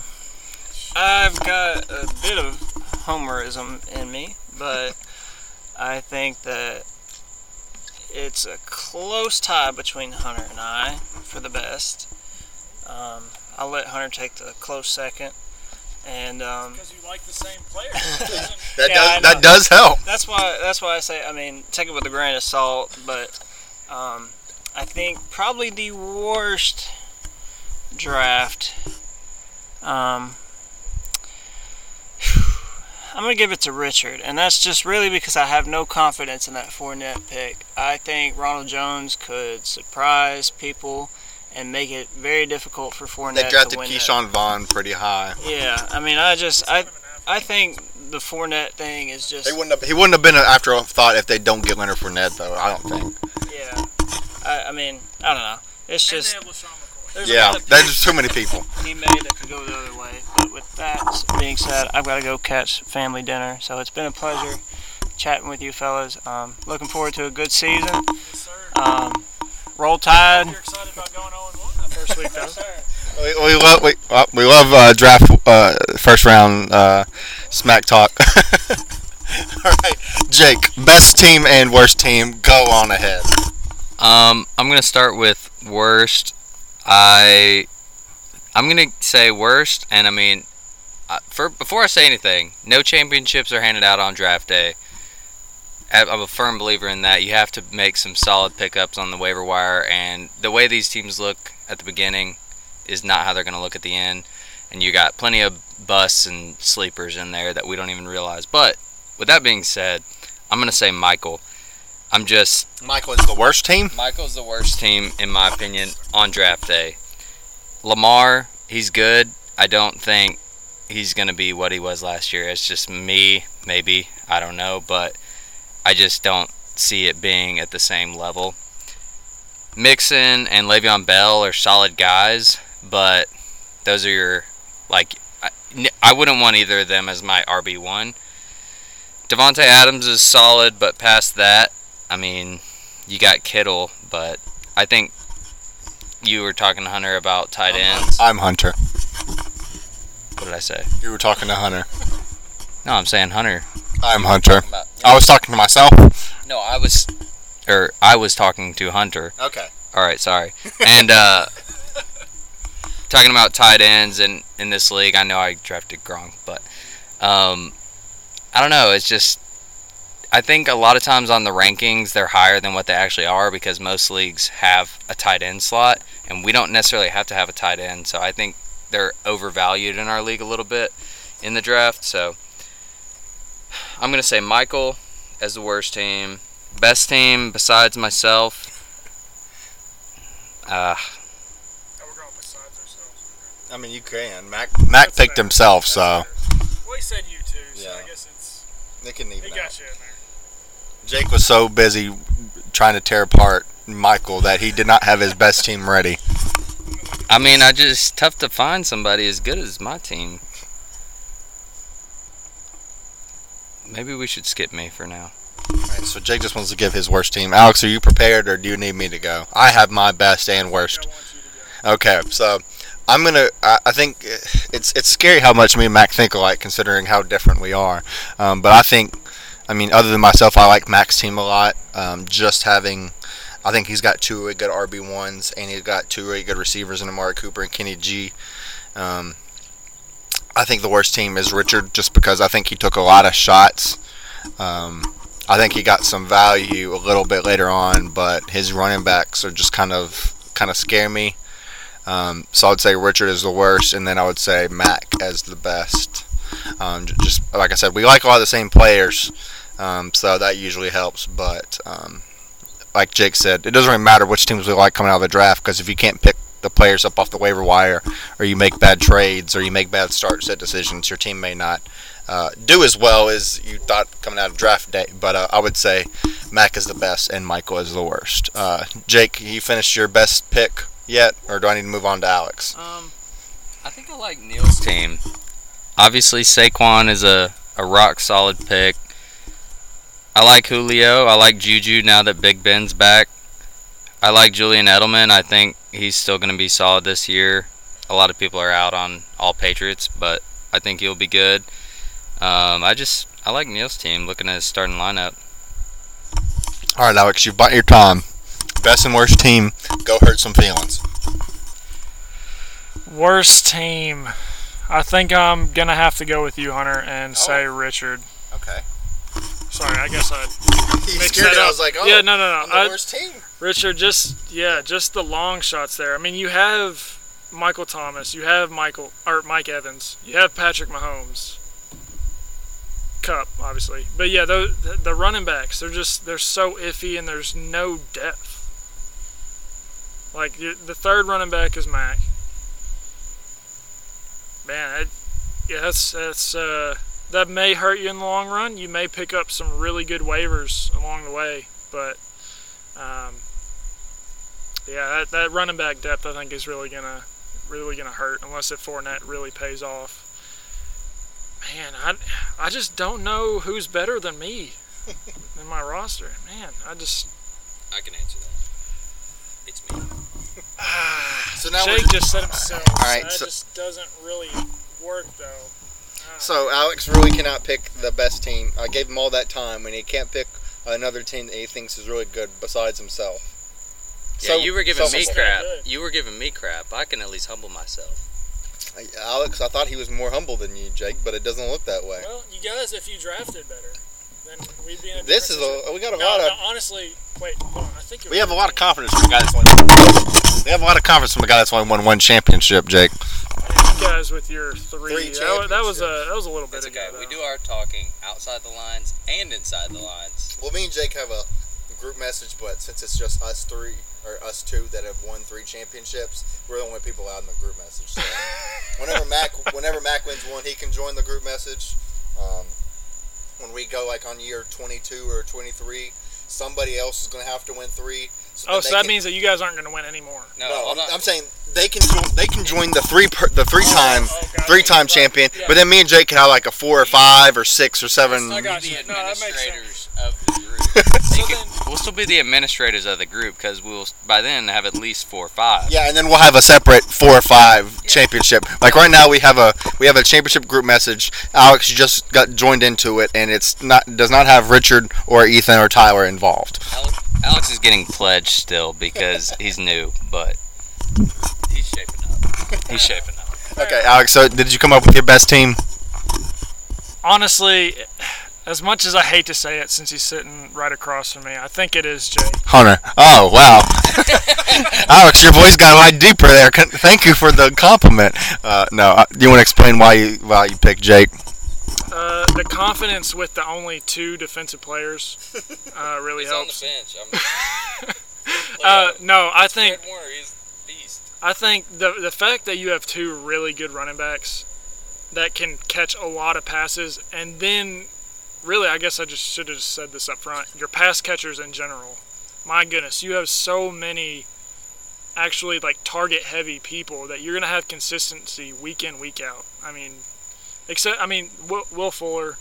I've got a bit of homerism in me, but I think that it's a close tie between Hunter and I for the best. Um, I'll let Hunter take the close second, and um, Because you like the same player. That Yeah, does that does help. that's why that's why I say I mean take it with a grain of salt, but um, I think probably the worst draft. Um, I'm gonna give it to Richard, and that's just really because I have no confidence in that Fournette pick. I think Ronald Jones could surprise people and make it very difficult for Fournette They to drafted win that. Ke'Shawn Vaughn pretty high. Yeah, I mean, I just I I think the Fournette thing is just They wouldn't have, he wouldn't have been an afterthought if they don't get Leonard Fournette, though. I don't think. Yeah, I, I mean, I don't know. It's and just they have LeSean McCoy. there's Yeah, lot of there's too many people. he made that could go the other way. But with that being said, I've got to go catch family dinner. So it's been a pleasure chatting with you fellas. Um, looking forward to a good season. Yes, sir. Um, roll Tide. You're excited about going 0 1 that first week, though. We, we love we, uh, we love uh, draft uh, first round uh, smack talk. All right, Jake, best team and worst team. Go on ahead. Um, I'm gonna start with worst. I, I'm gonna say worst, and I mean, uh, for before I say anything, no championships are handed out on draft day. I'm a firm believer in that. You have to make some solid pickups on the waiver wire, and the way these teams look at the beginning is not how they're gonna look at the end. And you got plenty of busts and sleepers in there that we don't even realize. But with that being said, I'm gonna say Michael. I'm just Michael is the worst team. Michael's the worst team, in my opinion, on draft day. Lamar, he's good. I don't think he's going to be what he was last year. It's just me, maybe. I don't know. But I just don't see it being at the same level. Mixon and Le'Veon Bell are solid guys, but those are your, like, I, I wouldn't want either of them as my RB1. Davante Adams is solid, but past that, I mean, you got Kittle, but I think you were talking to Hunter about tight ends. I'm Hunter. What did I say? You were talking to Hunter. No, I'm saying Hunter. I'm Hunter. About- I was talking to myself. No, I was, or I was talking to Hunter. Okay. All right, sorry. And uh, talking about tight ends in in this league, I know I drafted Gronk, but um, I don't know. It's just I think a lot of times on the rankings they're higher than what they actually are because most leagues have a tight end slot, and we don't necessarily have to have a tight end. So I think they're overvalued in our league a little bit in the draft. So I'm gonna say Michael as the worst team. Best team besides myself. Uh, Oh, we're going besides ourselves. I mean, you can. Mac Mac That's picked fair. himself, so Well, he said you too, so Yeah. I guess it's. they can He even out. got you in there. Jake was so busy trying to tear apart Michael that he did not have his best team ready. I mean, I just tough to find somebody as good as my team. Maybe we should skip me for now. Alright, so Jake just wants to give his worst team. Alex, are you prepared or do you need me to go? I have my best and worst. I want you to go. Okay, so I'm gonna. I, I think it's it's scary how much me and Mac think alike, considering how different we are. Um, but I think I mean, other than myself, I like Mac's team a lot. Um, just having, I think he's got two really good RB ones, and he's got two really good receivers in Amari Cooper and Kenny G. Um, I think the worst team is Richard, just because I think he took a lot of shots. Um, I think he got some value a little bit later on, but his running backs are just kind of kind of scare me. Um, so I would say Richard is the worst, and then I would say Mac as the best. Um, just like I said, we like a lot of the same players, um, so that usually helps. But um, like Jake said, it doesn't really matter which teams we like coming out of the draft because if you can't pick the players up off the waiver wire, or you make bad trades, or you make bad start set decisions, your team may not uh, do as well as you thought coming out of draft day. But uh, I would say Mac is the best and Michael is the worst. Uh, Jake, you finished your best pick yet, or do I need to move on to Alex? Um, I think I like Neil's team. Obviously, Saquon is a, a rock solid pick. I like Julio. I like Juju now that Big Ben's back. I like Julian Edelman. I think he's still going to be solid this year. A lot of people are out on all Patriots, but I think he'll be good. Um, I just I like Neil's team. Looking at his starting lineup. All right, Alex, you've bought your time. Best and worst team. Go hurt some feelings. Worst team. I think I'm gonna have to go with you, Hunter, and oh. say Richard. Okay. Sorry, I guess I You mixed scared that it. I was like, oh, yeah, no, no, no. the I, worst team. Richard, just yeah, just the long shots there. I mean, you have Michael Thomas, you have Michael or Mike Evans, you have Patrick Mahomes, Kupp, obviously, but yeah, the the running backs they're just they're so iffy and there's no depth. Like the third running back is Mac. Man, I, yeah, that's that's uh, that may hurt you in the long run. You may pick up some really good waivers along the way, but um, yeah, that, that running back depth I think is really gonna really gonna hurt unless if Fournette really pays off. Man, I I just don't know who's better than me in my roster. Man, I just I can answer that. It's me. So now Jake we're, just said himself. All right, that so- just doesn't really work though. Ah. so Alex really cannot pick the best team. I gave him all that time, and he can't pick another team that he thinks is really good besides himself. Yeah, So- you were giving so- me crap. You were giving me crap. I can at least humble myself. Alex, I thought he was more humble than you, Jake, but it doesn't look that way. Well, you guys, if you drafted better, then we'd be in a This is a we got a No, lot no, of honestly, wait, hold on. I think we have a lot of confidence from a guy that's only we have a lot of confidence from a guy that's only won one championship, Jake. You guys with your three. Three that, that was a that was a little bit It's ago. okay. We do our talking outside the lines and inside the lines. Well, me and Jake have a group message, but since it's just us three or us two that have won three championships, we're the only people allowed in the group message. So whenever Mac, whenever Mac wins one, he can join the group message. Um, when we go like on year 22 or 23, somebody else is going to have to win three. Oh, so Oh, then so that can- means that you guys aren't going to win anymore. No, No, I'm. I'm saying they can join. They can join the three per, the three oh, time Oh, oh, gotcha. three time champion. Yeah. But then me and Jake can have like a four or five or six or seven. I got the you. No, that makes sense. administrators of the group. So can- then, we'll still be the administrators of the group because we'll by then have at least four or five. Yeah, and then we'll have a separate four or five championship. Like right now, we have a we have a championship group message. Alex just got joined into it, and it's not does not have Richard or Ethan or Tyler involved. Alex, Alex is getting pledged still because he's new, but he's shaping up. He's shaping up. Okay, Alex. So did you come up with your best team? honestly, as much as I hate to say it, since he's sitting right across from me, I think it is Jake. Hunter. Oh wow, Alex, your voice got a lot deeper there. Thank you for the compliment. Uh, no, uh, do you want to explain why you why you picked Jake? Uh, the confidence with the only two defensive players uh, really He's on the helps. bench. I'm, Uh, no, I think Fred he's beast. I think the the fact that you have two really good running backs that can catch a lot of passes, and then really, I guess I just should have said this up front. Your pass catchers in general, my goodness, you have so many actually like target heavy people that you're gonna have consistency week in week out. I mean, except I mean Will, Fuller,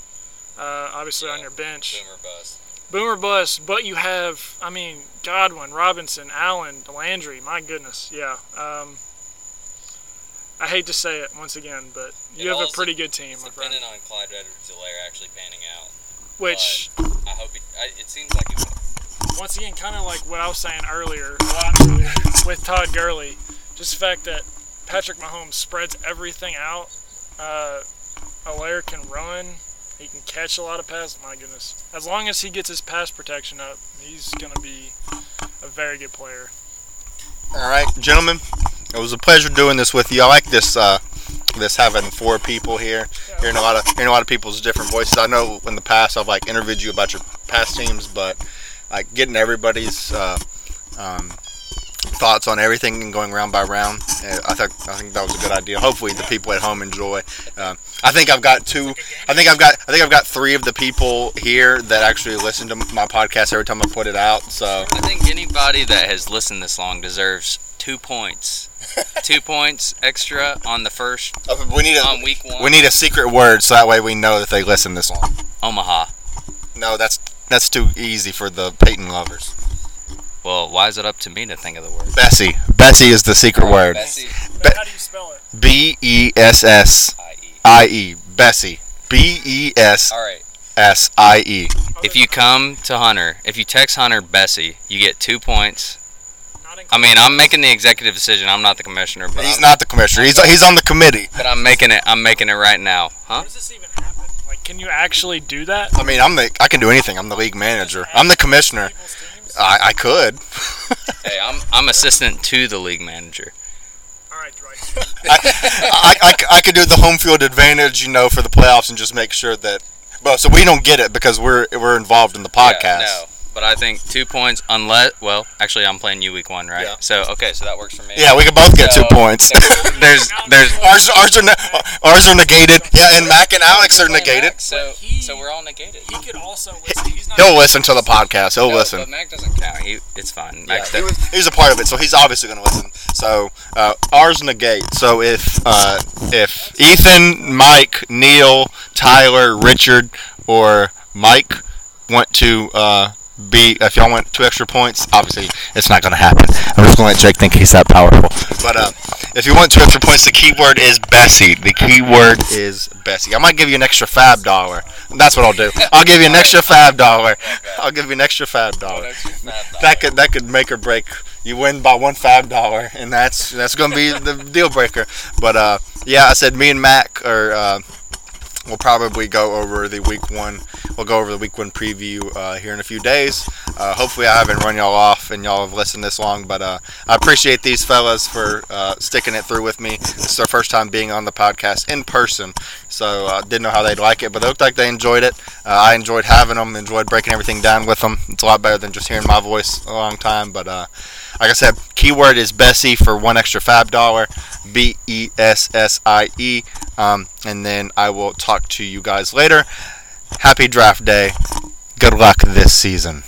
uh, obviously on your bench. Boomer bust. Boomer bust, but you have, I mean, Godwin, Robinson, Allen, Landry. My goodness, yeah. Um, I hate to say it once again, but you It have a pretty good team. Friend. on Clyde Edwards-Helaire actually panning out. which I hope he, I, it seems like will. once again, kind of like what I was saying earlier, a lot earlier with Todd Gurley, just the fact that Patrick Mahomes spreads everything out. Uh, Helaire can run. He can catch a lot of passes. My goodness. As long as he gets his pass protection up, he's going to be a very good player. All right, gentlemen, it was a pleasure doing this with you. I like this uh, this having four people here, hearing a lot of hearing a lot of people's different voices. I know in the past I've like interviewed you about your past teams, but like getting everybody's uh, um, thoughts on everything and going round by round, uh, I think I think that was a good idea. Hopefully the people at home enjoy. Uh, I think I've got two. I think I've got I think I've got three of the people here that actually listen to my podcast every time I put it out. So I think anybody that has listened this long deserves two points. two points extra on the first uh, we need on a week one. we need a secret word so that way we know that they listen this long. Omaha. No, that's that's too easy for the Peyton lovers. Well, why is it up to me to think of the word? Bessie. Bessie is the secret word. Bessie. Be- how do you spell it? B E S S I-E. I E. Bessie. B E S All right. S I E. If you come to Hunter, if you text Hunter Bessie, you get two points. I mean, I'm making the executive decision. I'm not the commissioner, but He's I'm, not the commissioner. He's he's on the committee. but I'm making it. I'm making it right now, huh? How does this even happen? Like, can you actually do that? I mean, I'm the I can do anything. I'm the league manager. I'm the commissioner. People's teams? I, I could. Hey, I'm I'm assistant to the league manager. All right, right. I, I, I could do the home field advantage, you know, for the playoffs and just make sure that. Well, so we don't get it because we're we're involved in the podcast. Yeah, no, but I think two points unless. Well, actually, I'm playing you week one, right? Yeah. So okay, so that works for me. Yeah, we can both get So, two points. There's there's ours, ours are ne- ours are negated. Yeah, and Mac and Alex are negated. So he- so we're all negated. He could also listen. He's not He'll listen to the podcast. He'll No, listen. But Mac doesn't count. He, it's fine. Yeah, Mac's he, was, he was a part of it, so he's obviously going to listen. So uh, ours negate. So if uh, if Ethan, Mike, Neil, Tyler, Richard, or Mike want to uh, be, if y'all want two extra points, obviously it's not going to happen. I'm just going to let Jake think he's that powerful. But uh, if you want two extra points, the keyword is Bessie. The keyword is Bessie. I might give you an extra fab dollar. That's what I'll do. I'll give you an extra fab dollar. I'll give you an extra fab dollar that could that could make or break. You win by one five dollar, and that's that's gonna be the deal breaker. But uh, yeah, I said me and Mac are. Uh, We'll probably go over the week one. We'll go over the week one preview uh, here in a few days. Uh, hopefully, I haven't run y'all off and y'all have listened this long. But uh, I appreciate these fellas for uh, sticking it through with me. This is their first time being on the podcast in person, so I didn't know how they'd like it, but they looked like they enjoyed it. Uh, I enjoyed having them, enjoyed breaking everything down with them. It's a lot better than just hearing my voice a long time. But uh, like I said, keyword is Bessie for one extra fab dollar, B E S S I E. Um, and then I will talk to you guys later. Happy draft day. Good luck this season.